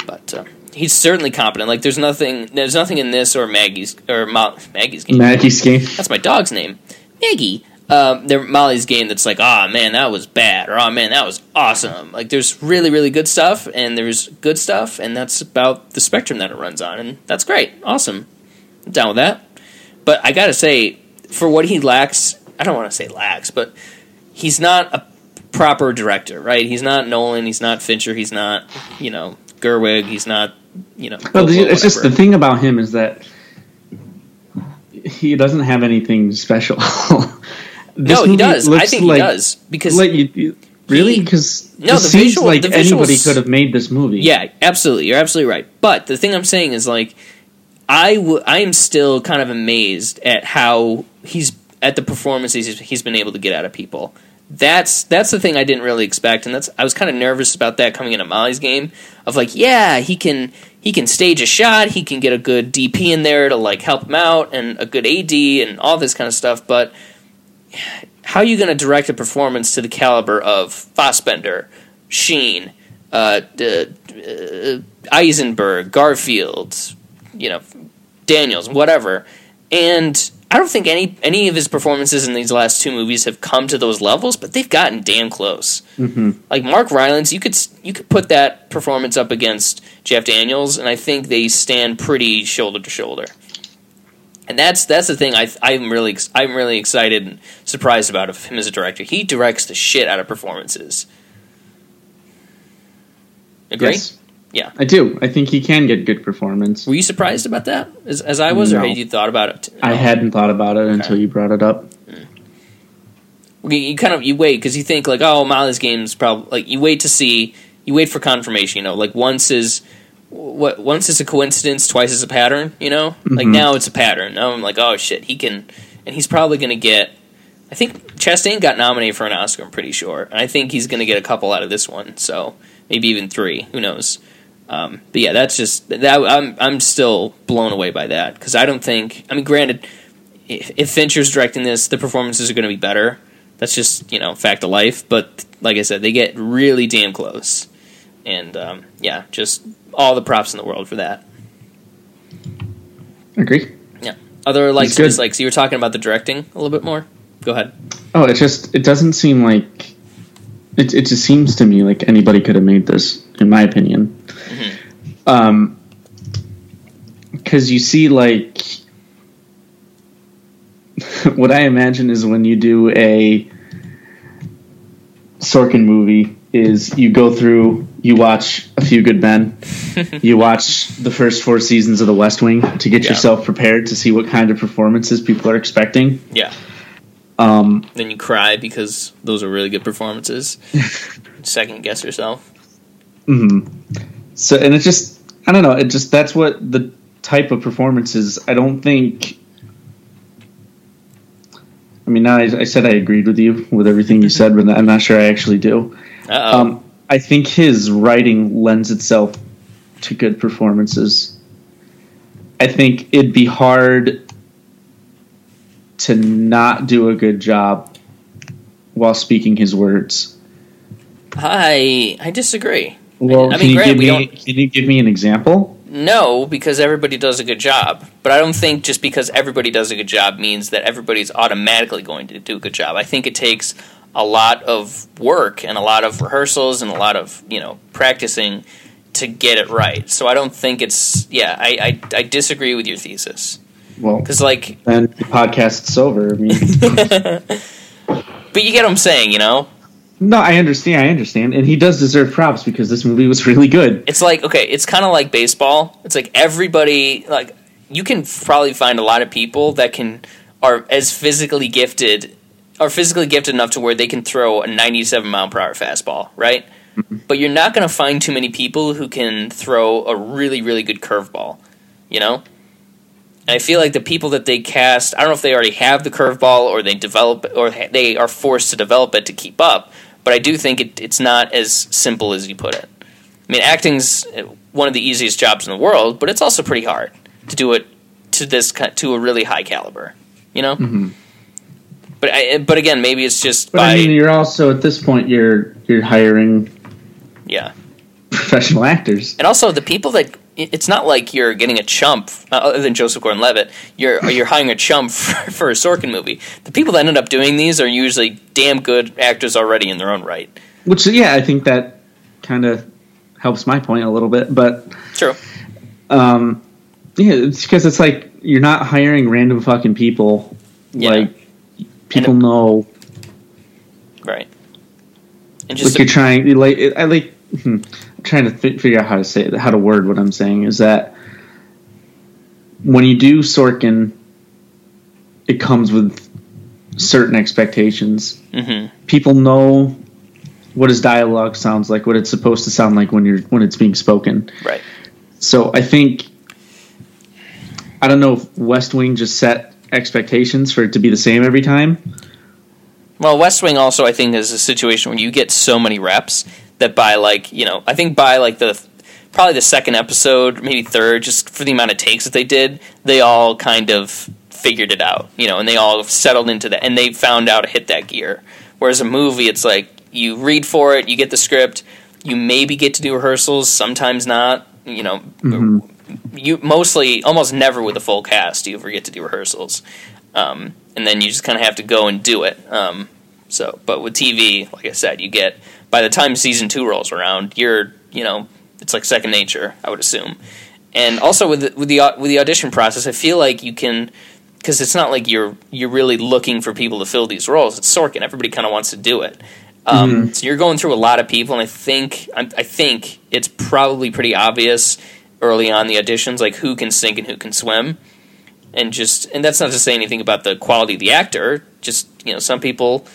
[SPEAKER 2] But uh, he's certainly competent. Like there's nothing. There's nothing in this or Maggie's or Mo- Maggie's game.
[SPEAKER 3] Maggie's game.
[SPEAKER 2] That's my dog's name, Maggie. Um, there, Molly's game that's like, oh man, that was bad, or oh man, that was awesome. Like, there's really, really good stuff, and there's good stuff, and that's about the spectrum that it runs on, and that's great, awesome. I'm down with that. But I gotta say, for what he lacks, I don't want to say lacks, but he's not a proper director, right? He's not Nolan, he's not Fincher, he's not, you know, Gerwig, he's not, you know.
[SPEAKER 3] Well,
[SPEAKER 2] Coppola,
[SPEAKER 3] it's just the thing about him is that he doesn't have anything special.
[SPEAKER 2] No, he does. I think he does, because
[SPEAKER 3] like you, you- really because
[SPEAKER 2] No,
[SPEAKER 3] it
[SPEAKER 2] the
[SPEAKER 3] seems
[SPEAKER 2] visual-
[SPEAKER 3] like
[SPEAKER 2] the
[SPEAKER 3] anybody could have made this movie.
[SPEAKER 2] Yeah, absolutely. You're absolutely right. But the thing I'm saying is like I w- I am still kind of amazed at how he's at the performances he's, been able to get out of people. that's that's the thing I didn't really expect, and that's I was kind of nervous about that coming into Molly's game of like, yeah, he can he can stage a shot, he can get a good DP in there to like help him out, and a good AD and all this kind of stuff. But how are you going to direct a performance to the caliber of Fassbender, Sheen, uh, uh, Eisenberg, Garfield, you know, Daniels, whatever, and I don't think any any of his performances in these last two movies have come to those levels, but they've gotten damn close.
[SPEAKER 3] Mm-hmm.
[SPEAKER 2] Like Mark Rylance, you could you could put that performance up against Jeff Daniels, and I think they stand pretty shoulder to shoulder. And that's that's the thing I I'm really I'm really excited and surprised about of him as a director. He directs the shit out of performances. Agree?
[SPEAKER 3] Yes.
[SPEAKER 2] Yeah,
[SPEAKER 3] I do. I think he can get good performance.
[SPEAKER 2] Were you surprised about that, as, as I was,
[SPEAKER 3] No.
[SPEAKER 2] or had you thought about it?
[SPEAKER 3] I hadn't thought about it until you brought it up.
[SPEAKER 2] you, you kind of you wait because you think like oh Molly's game's probably like you wait to see you wait for confirmation you know like once is what once is a coincidence twice is a pattern you know like
[SPEAKER 3] Mhm.
[SPEAKER 2] now it's a pattern now I'm like oh shit he can and he's probably gonna get I think Chastain got nominated for an Oscar I'm pretty sure and I think he's gonna get a couple out of this one so maybe even three who knows um, but yeah that's just that I'm I'm still blown away by that because I don't think I mean granted if, if Fincher's directing this the performances are going to be better that's just you know fact of life. But like I said, they get really damn close, and um, yeah, just all the props in the world for that.
[SPEAKER 3] Agree.
[SPEAKER 2] Yeah. Other likes
[SPEAKER 3] good.
[SPEAKER 2] and dislikes. You were talking about the directing a little bit more. Go ahead.
[SPEAKER 3] Oh, it just it doesn't seem like it. It just seems to me like anybody could have made this, in my opinion. Um, because you see, like, what I imagine is when you do a Sorkin movie, is you go through, you watch A Few Good Men, you watch the first four seasons of The West Wing to get
[SPEAKER 2] Yeah.
[SPEAKER 3] yourself prepared to see what kind of performances people are expecting.
[SPEAKER 2] Yeah.
[SPEAKER 3] Um,
[SPEAKER 2] Then you cry because those are really good performances. Second guess yourself.
[SPEAKER 3] hmm So, and it just, I don't know, it just, that's what the type of performances, I don't think, I mean, now I, I said I agreed with you with everything you said, but I'm not sure I actually do. Um, I think his writing lends itself to good performances. I think it'd be hard to not do a good job while speaking his words.
[SPEAKER 2] I I disagree.
[SPEAKER 3] Well,
[SPEAKER 2] I
[SPEAKER 3] can
[SPEAKER 2] mean,
[SPEAKER 3] you give
[SPEAKER 2] we
[SPEAKER 3] me can you give me an example?
[SPEAKER 2] No, because everybody does a good job. But I don't think just because everybody does a good job means that everybody's automatically going to do a good job. I think it takes a lot of work and a lot of rehearsals and a lot of you know practicing to get it right. So I don't think it's yeah. I I, I disagree with your thesis
[SPEAKER 3] Well,
[SPEAKER 2] because like,
[SPEAKER 3] then the podcast's over. I mean,
[SPEAKER 2] but you get what I'm saying, you know.
[SPEAKER 3] no, I understand. I understand, and he does deserve props because this movie was really good.
[SPEAKER 2] It's like okay, it's kind of like baseball. It's like everybody like you can probably find a lot of people that can are as physically gifted are physically gifted enough to where they can throw a 97 mile per hour fastball, right? Mm-hmm. But you're not going to find too many people who can throw a really really good curveball, you know? And I feel like the people that they cast, I don't know if they already have the curveball or they develop or they are forced to develop it to keep up, but I do think it, it's not as simple as you put it. I mean, acting's one of the easiest jobs in the world, but it's also pretty hard to do it to this to a really high caliber, you know.
[SPEAKER 3] Mhm.
[SPEAKER 2] But I, but again, maybe it's just
[SPEAKER 3] But
[SPEAKER 2] by
[SPEAKER 3] I mean, you're also at this point you're you're hiring
[SPEAKER 2] yeah,
[SPEAKER 3] professional actors.
[SPEAKER 2] and also the people that it's not like you're getting a chump uh, other than Joseph Gordon-Levitt. You're you're hiring a chump for, for a Sorkin movie. The people that end up doing these are usually damn good actors already in their own right.
[SPEAKER 3] Which, yeah, I think that kind of helps my point a little bit. But
[SPEAKER 2] True.
[SPEAKER 3] um, yeah, it's because it's like you're not hiring random fucking people.
[SPEAKER 2] Yeah.
[SPEAKER 3] Like people know
[SPEAKER 2] Right. And
[SPEAKER 3] like
[SPEAKER 2] just
[SPEAKER 3] you're trying. Like I like hmm, trying to fi- figure out how to say it, how to word what I'm saying is that when you do Sorkin, it comes with certain expectations.
[SPEAKER 2] Mhm.
[SPEAKER 3] People know what his dialogue sounds like, what it's supposed to sound like when you're when it's being spoken.
[SPEAKER 2] Right.
[SPEAKER 3] So I think I don't know if West Wing just set expectations for it to be the same every time,
[SPEAKER 2] Well, West Wing also I think is a situation where you get so many reps that by like you know I think by like the probably the second episode, maybe third, just for the amount of takes that they did, they all kind of figured it out, you know, and they all settled into that, and they found out to hit that gear. Whereas a movie, it's like you read for it, you get the script, you maybe get to do rehearsals, sometimes not, you know. You mostly, almost never with a full cast, do you ever get to do rehearsals, um, and then you just kind of have to go and do it. Um, so, but with TV, like I said, you get by the time season two rolls around, you're you know it's like second nature, I would assume. And also with the, with the with the audition process, I feel like you can because it's not like you're you're really looking for people to fill these roles. It's Sorkin; everybody kind of wants to do it. Um,
[SPEAKER 3] Mhm.
[SPEAKER 2] So you're going through a lot of people, and I think I, I think it's probably pretty obvious early on the auditions, like who can sink and who can swim, and just and that's not to say anything about the quality of the actor. Just you know, some people.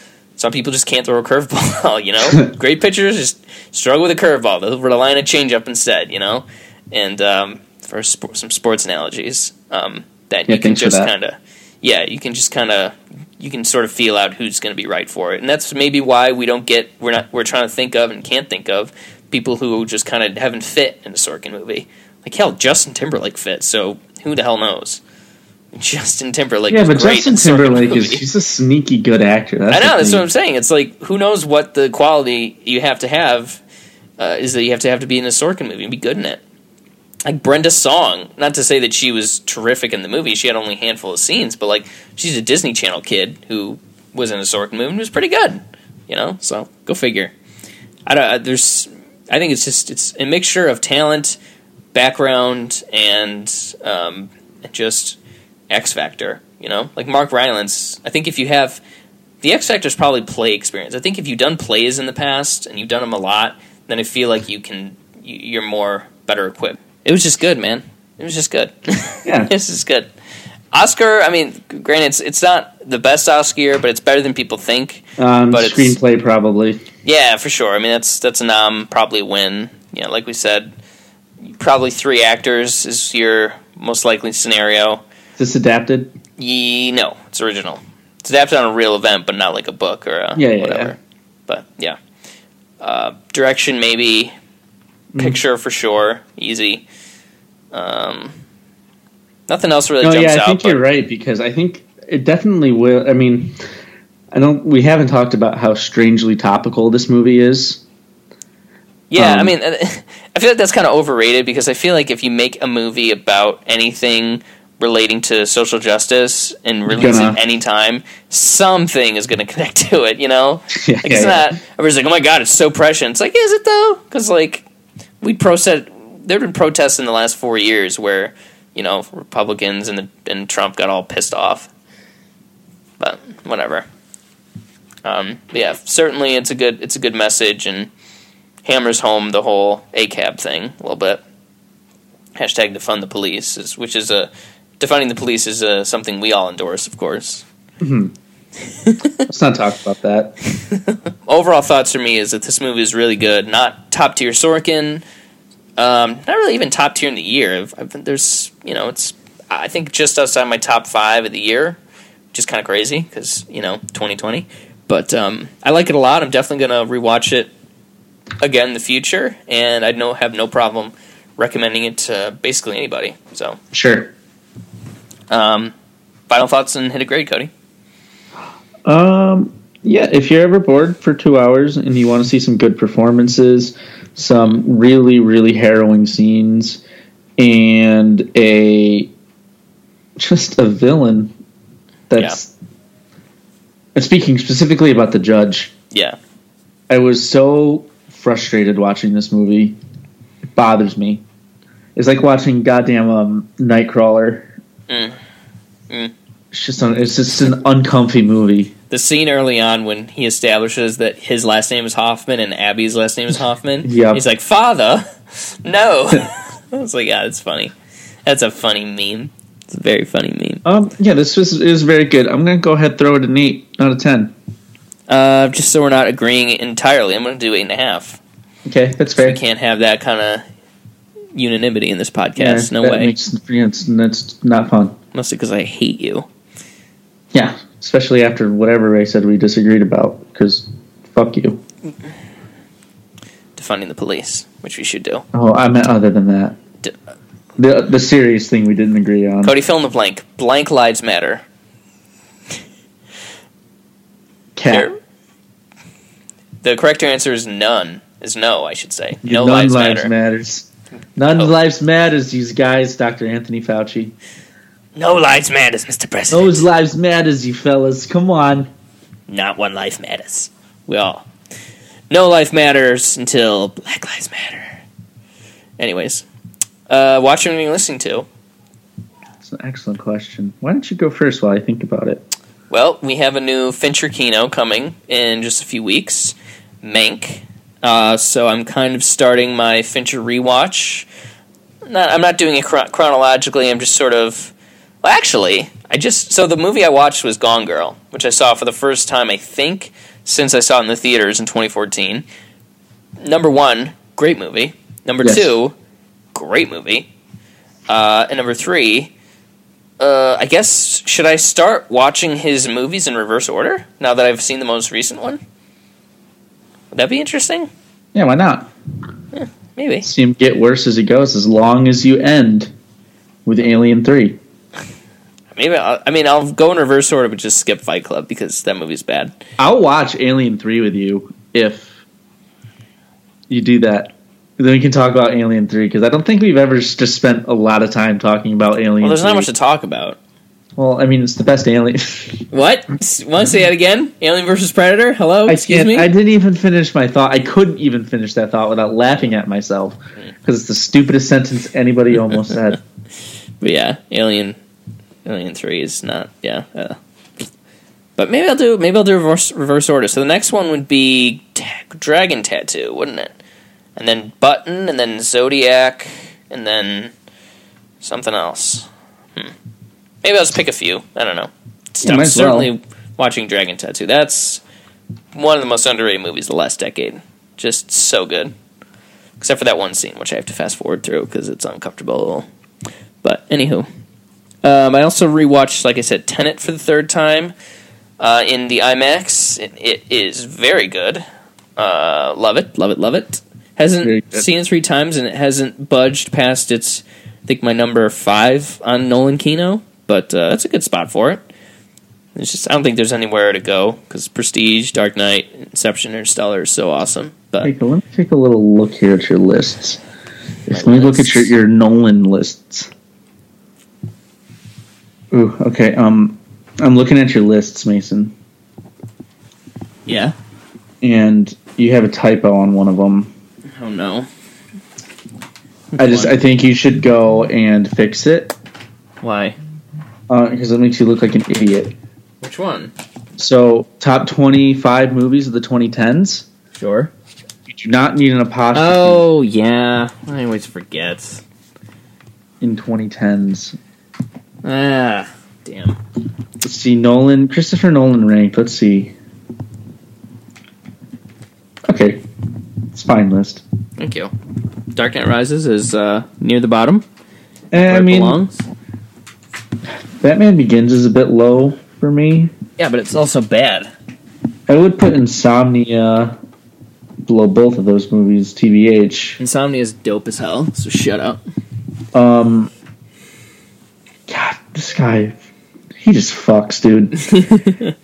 [SPEAKER 2] Some people just can't throw a curveball, you know. Great pitchers just struggle with a curveball. They'll rely on a changeup instead, you know. And um, for sp- some sports analogies, um, that
[SPEAKER 3] Yeah,
[SPEAKER 2] you can just kind of, yeah, you can just kind of, you can sort of feel out who's going to be right for it, and that's maybe why we don't get, we're not, we're trying to think of and can't think of people who just kind of haven't fit in a Sorkin movie. Like hell, Justin Timberlake fit, so who the hell knows? Justin Timberlake,
[SPEAKER 3] yeah, but Justin
[SPEAKER 2] in a Sorkin
[SPEAKER 3] Timberlake is he's a sneaky good actor. That's
[SPEAKER 2] I know that's what I'm saying. It's like who knows what the quality you have to have uh, is that you have to have to be in a Sorkin movie and be good in it. Like Brenda Song, not to say that she was terrific in the movie. She had only a handful of scenes, but like she's a Disney Channel kid who was in a Sorkin movie and was pretty good. You know, so go figure. I don't. There's. I think it's just it's a mixture of talent, background, and um, just X Factor. You know, like Mark Rylance. I think if you have the X Factor is probably play experience. I think if you've done plays in the past and you've done them a lot, then I feel like you can you- you're more better equipped. It was just good, man. It was just good.
[SPEAKER 3] Yeah,
[SPEAKER 2] this is good. Oscar. I mean, granted, it's, it's not the best Oscar year, but it's better than people think.
[SPEAKER 3] Um,
[SPEAKER 2] but it's
[SPEAKER 3] screenplay probably.
[SPEAKER 2] yeah, for sure. I mean, that's that's a nom, probably win. You know, like we said, probably three actors is your most likely scenario.
[SPEAKER 3] Is this adapted?
[SPEAKER 2] Ye, no, it's original. It's adapted on a real event, but not like a book or a
[SPEAKER 3] Yeah, yeah,
[SPEAKER 2] whatever.
[SPEAKER 3] yeah.
[SPEAKER 2] But yeah, uh, direction maybe,
[SPEAKER 3] Mm.
[SPEAKER 2] picture for sure, easy. Um, nothing else really
[SPEAKER 3] no,
[SPEAKER 2] jumps
[SPEAKER 3] yeah, I
[SPEAKER 2] out.
[SPEAKER 3] think
[SPEAKER 2] but-
[SPEAKER 3] you're right because I think it definitely will. I mean, I don't. We haven't talked about how strangely topical this movie is.
[SPEAKER 2] Yeah, I
[SPEAKER 3] Um,
[SPEAKER 2] mean, I feel like that's kind of overrated because I feel like if you make a movie about anything relating to social justice and release
[SPEAKER 3] Gonna-
[SPEAKER 2] it anytime, something is going to connect to it. You know,
[SPEAKER 3] Yeah,
[SPEAKER 2] like it's
[SPEAKER 3] yeah,
[SPEAKER 2] not. Everybody's like, "Oh my god, it's so prescient." It's like, is it though? Because like we protest. There've been protests in the last four years where you know Republicans and the, and Trump got all pissed off. But whatever. Um, yeah, certainly it's a good it's a good message and hammers home the whole ACAB thing a little bit. Hashtag defund the police, is, which is a defunding the police is uh something we all endorse, of course.
[SPEAKER 3] Mhm. Let's not talk about that.
[SPEAKER 2] Overall thoughts for me is that this movie is really good. Not top tier Sorkin, um, not really even top tier in the year. I've, I've, there's you know it's I think just outside my top five of the year, which is kind of crazy because you know 2020. But um, I like it a lot. I'm definitely gonna rewatch it again in the future, and I no have no problem recommending it to basically anybody. So,
[SPEAKER 3] Sure.
[SPEAKER 2] Um, final thoughts and hit a grade, Cody.
[SPEAKER 3] Um, yeah, if you're ever bored for two hours and you want to see some good performances, some really, really harrowing scenes, and a just a villain that's. And speaking specifically about the judge,
[SPEAKER 2] Yeah,
[SPEAKER 3] I was so frustrated watching this movie. It bothers me. It's like watching goddamn um, Nightcrawler.
[SPEAKER 2] Mm. Mm.
[SPEAKER 3] It's just un- it's just an uncomfy movie.
[SPEAKER 2] the scene early on when he establishes that his last name is Hoffman and Abbie's last name is Hoffman.
[SPEAKER 3] Yep.
[SPEAKER 2] He's like, "Father, no." I was like, "Yeah, that's funny. That's a funny meme. It's a very funny meme."
[SPEAKER 3] Um, yeah, this was is very good. I'm gonna go ahead throw it an eight out of ten.
[SPEAKER 2] Uh, just so we're not agreeing entirely, I'm going to do eight and a half.
[SPEAKER 3] Okay, that's
[SPEAKER 2] We
[SPEAKER 3] fair.
[SPEAKER 2] can't have that kind of unanimity in this podcast.
[SPEAKER 3] Yeah,
[SPEAKER 2] no
[SPEAKER 3] that
[SPEAKER 2] way.
[SPEAKER 3] Makes, yeah, that's not fun.
[SPEAKER 2] Mostly because I hate you.
[SPEAKER 3] Yeah, especially after whatever Ray said we disagreed about. Because fuck you.
[SPEAKER 2] Defunding the police, which we should do.
[SPEAKER 3] Oh, I meant other than that.
[SPEAKER 2] D- uh,
[SPEAKER 3] The the serious thing we didn't agree on.
[SPEAKER 2] Cody, fill in the blank. Blank lives matter.
[SPEAKER 3] Cat.
[SPEAKER 2] The correct answer is none. Is no, I should say. No
[SPEAKER 3] None
[SPEAKER 2] lives,
[SPEAKER 3] lives
[SPEAKER 2] matter.
[SPEAKER 3] matters. None
[SPEAKER 2] Oh.
[SPEAKER 3] lives matters. These guys, Dr. Anthony Fauci.
[SPEAKER 2] No lives matters, Mr. President.
[SPEAKER 3] Those lives matters, you fellas. Come on.
[SPEAKER 2] Not one life matters. We all. No life matters until Black Lives Matter. Anyways, uh, watching and listening to.
[SPEAKER 3] It's an excellent question. Why don't you go first while I think about it?
[SPEAKER 2] Well, we have a new Fincher Kino coming in just a few weeks. Mank. Uh, so I'm kind of starting my Fincher rewatch. Not, I'm not doing it chron- chronologically. I'm just sort of. Well, actually, I just so the movie I watched was Gone Girl, which I saw for the first time I think since I saw it in the theaters in 2014. Number one, great movie. Number
[SPEAKER 3] Yes.
[SPEAKER 2] two, great movie. Uh, and number three, uh, I guess should I start watching his movies in reverse order now that I've seen the most recent one? Would that be interesting?
[SPEAKER 3] Yeah, why not?
[SPEAKER 2] Maybe.
[SPEAKER 3] See him get worse as he goes, as long as you end with Alien 3.
[SPEAKER 2] Maybe. I'll, I mean, I'll go in reverse order, but just skip Fight Club because that movie's bad.
[SPEAKER 3] I'll watch Alien 3 with you if you do that. Then we can talk about Alien 3 because I don't think we've ever just spent a lot of time talking about Alien
[SPEAKER 2] Well, there's
[SPEAKER 3] 3.
[SPEAKER 2] not much to talk about.
[SPEAKER 3] Well, I mean, it's the best Alien.
[SPEAKER 2] What? Want to say that again? Alien versus Predator? Hello?
[SPEAKER 3] I
[SPEAKER 2] Excuse me?
[SPEAKER 3] I didn't even finish my thought. I couldn't even finish that thought without laughing at myself because it's the stupidest sentence anybody almost said.
[SPEAKER 2] But yeah, Alien, Alien Three is not. Yeah, uh, but maybe I'll do maybe I'll do reverse reverse order. So the next one would be ta- Dragon Tattoo, wouldn't it? And then Button, and then Zodiac, and then something else. Hmm. Maybe I'll just pick a few. I don't know.
[SPEAKER 3] Yeah,
[SPEAKER 2] I'm
[SPEAKER 3] as well.
[SPEAKER 2] certainly watching Dragon Tattoo. That's one of the most underrated movies of the last decade. Just so good. Except for that one scene, which I have to fast forward through because it's uncomfortable. But anywho, um, I also rewatched, like I said, Tenet for the third time uh, in the IMAX. It, it is very good. Uh, love it, love it, love it. Hasn't seen it three times and it hasn't budged past its, I think my number five on Nolan Kino, but uh, that's a good spot for it. It's just I don't think there's anywhere to go because Prestige, Dark Knight, Inception, Interstellar is so awesome. But
[SPEAKER 3] Take a, let me take a little look here at your lists. Let me look at your, your Nolan lists. Ooh, okay. Um, I'm looking at your lists, Mason,
[SPEAKER 2] yeah,
[SPEAKER 3] and you have a typo on one of them.
[SPEAKER 2] oh no,
[SPEAKER 3] I just I think you should go and fix it
[SPEAKER 2] why?
[SPEAKER 3] Because it makes you look like an idiot.
[SPEAKER 2] Which one?
[SPEAKER 3] So, top 25 movies of the 2010s.
[SPEAKER 2] Sure.
[SPEAKER 3] You do not need an apostrophe
[SPEAKER 2] Oh yeah, I always forget.
[SPEAKER 3] in 2010s.
[SPEAKER 2] Ah, damn.
[SPEAKER 3] Let's see, Nolan, Christopher Nolan ranked. Let's see. Okay, it's fine list.
[SPEAKER 2] Thank you. Dark Knight Rises is uh, near the bottom. Where
[SPEAKER 3] I mean,
[SPEAKER 2] belongs.
[SPEAKER 3] Batman Begins is a bit low for me.
[SPEAKER 2] Yeah, but it's also bad.
[SPEAKER 3] I would put Insomnia below both of those movies. TBH.
[SPEAKER 2] Insomnia is dope as hell. So shut up.
[SPEAKER 3] Um, God, this guy, he just fucks, dude.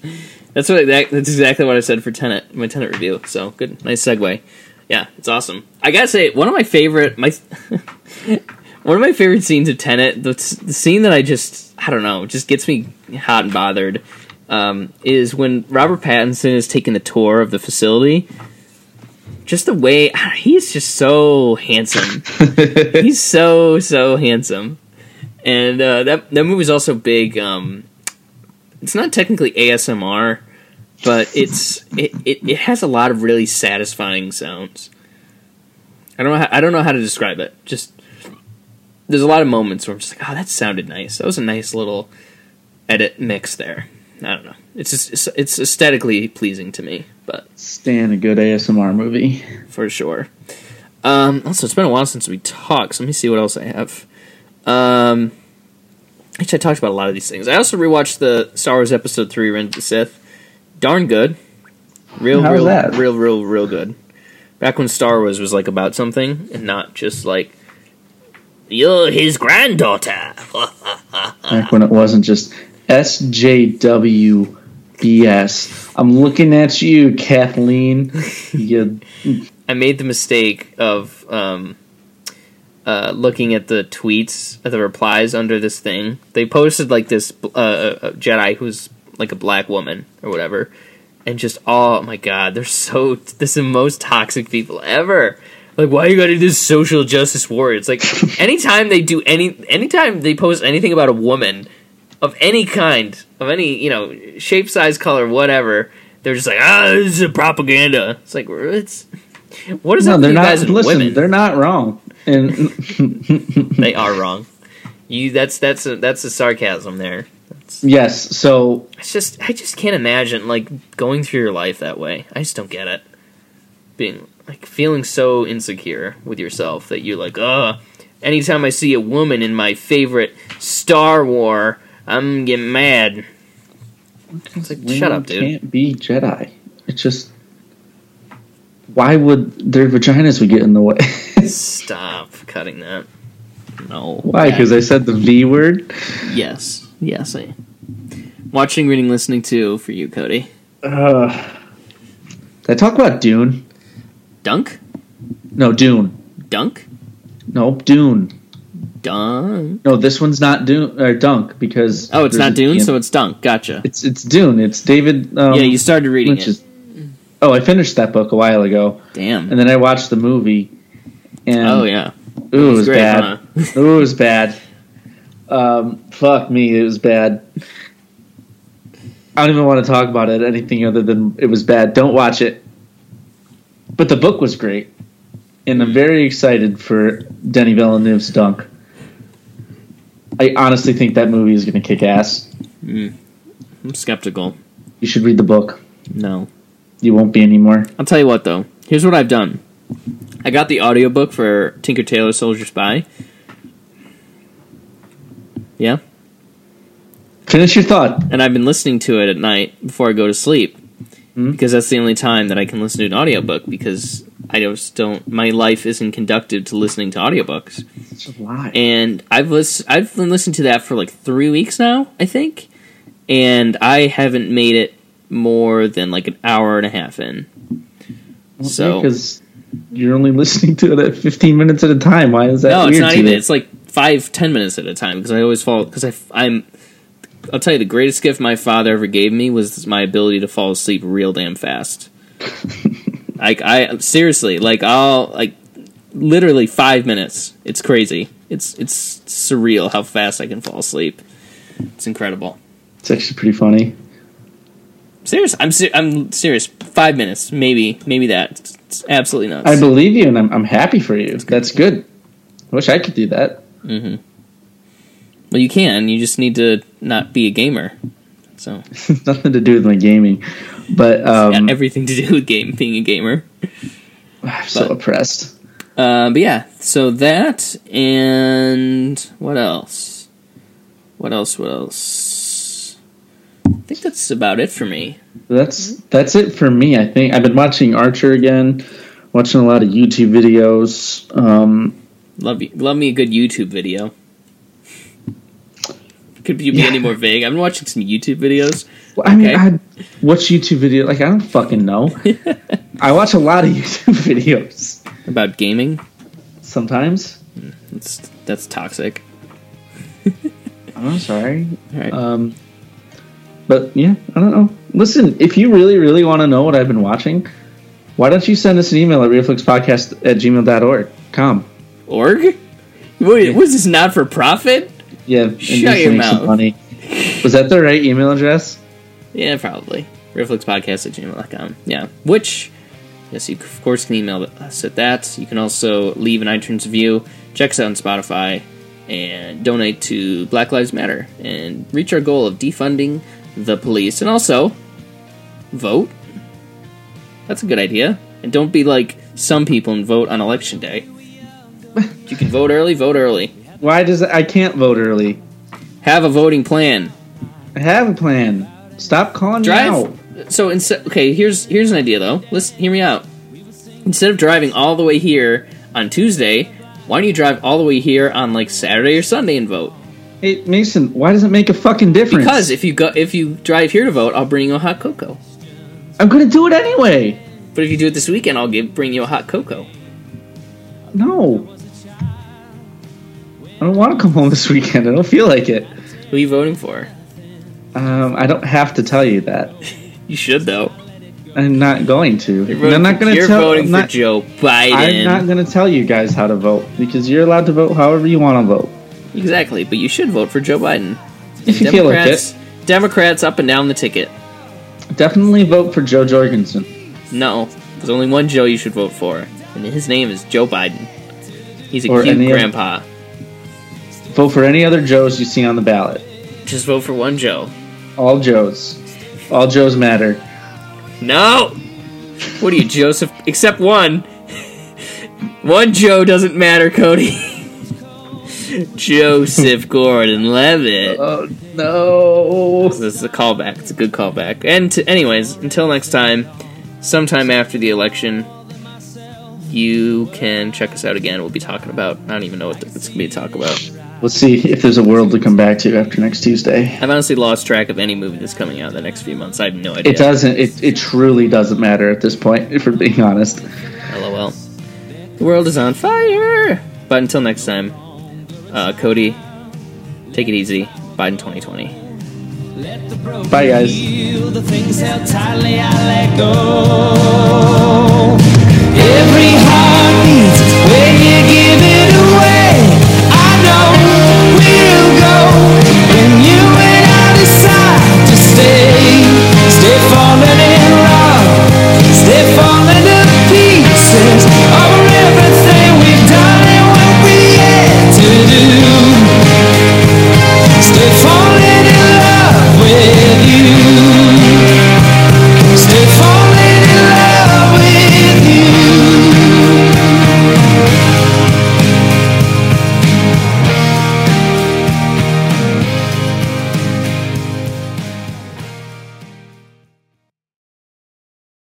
[SPEAKER 2] That's what that, that's exactly what I said for Tenet, my Tenet review. So good, nice segue. Yeah, it's awesome. I gotta say, one of my favorite my one of my favorite scenes of Tenet, the, the scene that I just I don't know, just gets me hot and bothered, um, is when Robert Pattinson is taking the tour of the facility. Just the way he's just so handsome. he's so so handsome, and uh, that that movie's also big. Um, it's not technically ASMR, but it's it, it, it has a lot of really satisfying sounds. I don't know how, I don't know how to describe it. Just there's a lot of moments where I'm just like, oh, that sounded nice. That was a nice little edit mix there. I don't know. It's just it's, aesthetically pleasing to me, but
[SPEAKER 3] Stan a good ASMR movie.
[SPEAKER 2] for sure. Um, also, it's been a while since we talked. So let me see what else I have. Um, Actually, I talked about a lot of these things. I also rewatched the Star Wars Episode Three: Revenge of the Sith. Darn good, real,
[SPEAKER 3] How
[SPEAKER 2] real,
[SPEAKER 3] that?
[SPEAKER 2] real, real, real good. Back when Star Wars was like about something and not just like you're his granddaughter.
[SPEAKER 3] Back when it wasn't just SJWBS. I'm looking at you, Kathleen. You,
[SPEAKER 2] I made the mistake of um, uh, looking at the tweets, at the replies under this thing. They posted like this uh, Jedi who's like a black woman or whatever, and just oh my god, they're so this is the most toxic people ever. Like, why you gotta do this social justice war? It's like anytime they do any, anytime they post anything about a woman of any kind, of any you know shape, size, color, whatever, they're just like, ah, this is a propaganda. It's like it's what is
[SPEAKER 3] no,
[SPEAKER 2] up
[SPEAKER 3] they're not. Listen,
[SPEAKER 2] women?
[SPEAKER 3] they're not wrong. And
[SPEAKER 2] they are wrong. You that's that's a, that's a sarcasm there.
[SPEAKER 3] yes, so
[SPEAKER 2] It's just I just can't imagine like going through your life that way. I just don't get it. Being like feeling so insecure with yourself that you're like, uh anytime I see a woman in my favorite Star War, I'm getting mad. It's like shut up, dude.
[SPEAKER 3] Can't be Jedi. It's just why would their vaginas would get in the way?
[SPEAKER 2] Stop cutting that. No.
[SPEAKER 3] why? Because I said the V word.
[SPEAKER 2] Yes. Yes, I watching, reading, listening to for you, Cody.
[SPEAKER 3] Uh, did I talk about Dune?
[SPEAKER 2] Dunk?
[SPEAKER 3] No, Dune.
[SPEAKER 2] Dunk?
[SPEAKER 3] No, Dune.
[SPEAKER 2] Dunk.
[SPEAKER 3] No, this one's not Dune or Dunk because
[SPEAKER 2] Oh, it's not Dune, so it's Dunk. Gotcha.
[SPEAKER 3] it's it's Dune. It's David. Um,
[SPEAKER 2] yeah, you started reading
[SPEAKER 3] which
[SPEAKER 2] it.
[SPEAKER 3] oh, I finished that book a while ago,
[SPEAKER 2] Damn.
[SPEAKER 3] and then I watched the movie. And
[SPEAKER 2] oh yeah.
[SPEAKER 3] Ooh, it was
[SPEAKER 2] great,
[SPEAKER 3] bad.
[SPEAKER 2] huh?
[SPEAKER 3] Ooh, it was bad. Um, fuck me, it was bad. I don't even want to talk about it anything other than it was bad. Don't watch it. But the book was great, and I'm very excited for Denny Villeneuve's Dunk. I honestly think that movie is going to kick ass.
[SPEAKER 2] Mm. I'm skeptical.
[SPEAKER 3] You should read the book.
[SPEAKER 2] No.
[SPEAKER 3] You won't be anymore.
[SPEAKER 2] I'll tell you what though. Here's what I've done. I got the audiobook for Tinker Tailor Soldier Spy. Yeah.
[SPEAKER 3] Finish your thought.
[SPEAKER 2] And I've been listening to it at night before I go to sleep. Hmm? Because that's the only time that I can listen to an audiobook because I just don't my life isn't conductive to listening to audiobooks.
[SPEAKER 3] It's a.
[SPEAKER 2] And I've lis- I've been listening to that for like 3 weeks now, I think. And I haven't made it more than like an hour and a half in. So
[SPEAKER 3] because you're only listening to it at 15 minutes at a time. Why is that?
[SPEAKER 2] no, it's not even.
[SPEAKER 3] you?
[SPEAKER 2] It's like five, ten minutes at a time because I always fall because I I'm. I'll tell you, the greatest gift my father ever gave me was my ability to fall asleep real damn fast. like I seriously, like I'll like literally five minutes. It's crazy. It's it's surreal how fast I can fall asleep. It's incredible.
[SPEAKER 3] It's actually pretty funny.
[SPEAKER 2] Serious. I'm ser- I'm serious. Five minutes, maybe, maybe that. It's, it's absolutely nuts.
[SPEAKER 3] I believe you, and I'm, I'm happy for you. That's good. I wish I could do that.
[SPEAKER 2] hmm Well, you can. You just need to not be a gamer. So
[SPEAKER 3] Nothing to do with my gaming, but um,
[SPEAKER 2] got everything to do with game being a gamer.
[SPEAKER 3] I'm so oppressed.
[SPEAKER 2] Uh, but yeah, so that and what else? What else? What else? I think that's about it for me.
[SPEAKER 3] That's that's it for me. I think I've been watching Archer again, watching a lot of YouTube videos. Um,
[SPEAKER 2] Love you. Love me a good YouTube video. Could you be
[SPEAKER 3] Yeah.
[SPEAKER 2] any more vague? I've been watching some YouTube videos.
[SPEAKER 3] I mean,
[SPEAKER 2] Okay.
[SPEAKER 3] I watch YouTube video. Like I don't fucking know. I watch a lot of YouTube videos
[SPEAKER 2] About gaming.
[SPEAKER 3] sometimes.
[SPEAKER 2] That's that's toxic.
[SPEAKER 3] I'm sorry.
[SPEAKER 2] Right.
[SPEAKER 3] Um, but yeah, I don't know. Listen, if you really, really want to know what I've been watching, why don't you send us an email at realflixpodcast at gmail.org. Com.
[SPEAKER 2] Org? What is this not for profit?
[SPEAKER 3] Yeah,
[SPEAKER 2] Shut your mouth.
[SPEAKER 3] Money. Was that the right email address?
[SPEAKER 2] Yeah, probably. Reflexpodcast at gmail.com. Yeah. Which, yes, you of course can email us at that. You can also leave an iTunes review, check us out on Spotify, and donate to Black Lives Matter and reach our goal of defunding the police. And also, vote. That's a good idea. And don't be like some people and vote on election day. you can vote early, vote early.
[SPEAKER 3] Why does I can't vote early?
[SPEAKER 2] Have a voting plan.
[SPEAKER 3] I have a plan. Stop calling
[SPEAKER 2] Drive.
[SPEAKER 3] me out.
[SPEAKER 2] So instead, okay, here's here's an idea though. Let's hear me out. Instead of driving all the way here on Tuesday, why don't you drive all the way here on like Saturday or Sunday and vote?
[SPEAKER 3] Hey Mason, why does it make a fucking difference?
[SPEAKER 2] Because if you go if you drive here to vote, I'll bring you a hot cocoa.
[SPEAKER 3] I'm gonna do it anyway.
[SPEAKER 2] But if you do it this weekend, I'll give bring you a hot cocoa.
[SPEAKER 3] No. I don't want to come home this weekend. I don't feel like it.
[SPEAKER 2] Who are you voting for?
[SPEAKER 3] Um, I don't have to tell you that.
[SPEAKER 2] You should though.
[SPEAKER 3] I'm not going to.
[SPEAKER 2] You're voting,
[SPEAKER 3] I'm not going to
[SPEAKER 2] you're
[SPEAKER 3] tell.
[SPEAKER 2] voting
[SPEAKER 3] I'm
[SPEAKER 2] for
[SPEAKER 3] not,
[SPEAKER 2] Joe Biden.
[SPEAKER 3] I'm not going to tell you guys how to vote because you're allowed to vote however you want to vote.
[SPEAKER 2] Exactly, but you should vote for Joe Biden.
[SPEAKER 3] If you feel like
[SPEAKER 2] Democrats, Democrats up and down the ticket.
[SPEAKER 3] Definitely vote for Joe Jorgensen.
[SPEAKER 2] No, there's only one Joe you should vote for, and his name is Joe Biden. He's a
[SPEAKER 3] Or
[SPEAKER 2] cute
[SPEAKER 3] any other-
[SPEAKER 2] grandpa.
[SPEAKER 3] Vote for any other Joes you see on the ballot.
[SPEAKER 2] Just vote for one Joe.
[SPEAKER 3] All Joes. All Joes matter.
[SPEAKER 2] No! What are you, Joseph? Except one. One Joe doesn't matter, Cody. Joseph Gordon Levitt.
[SPEAKER 3] Oh no!
[SPEAKER 2] This is a callback. It's a good callback. And to, anyways, until next time, sometime after the election, you can check us out again. We'll be talking about. I don't even know what it's be to talk about.
[SPEAKER 3] Let's see if there's a world to come back to after next Tuesday.
[SPEAKER 2] I've honestly lost track of any movie that's coming out in the next few months. I have no idea.
[SPEAKER 3] It doesn't. It, it truly doesn't matter at this point, if we're being honest.
[SPEAKER 2] LOL. The world is on fire! But until next time, uh, Cody, take it easy. Biden 2020.
[SPEAKER 3] Bye, guys.
[SPEAKER 16] Every heart beats when you give it
[SPEAKER 15] away. falling in love. They falling to pieces Over everything we've done and we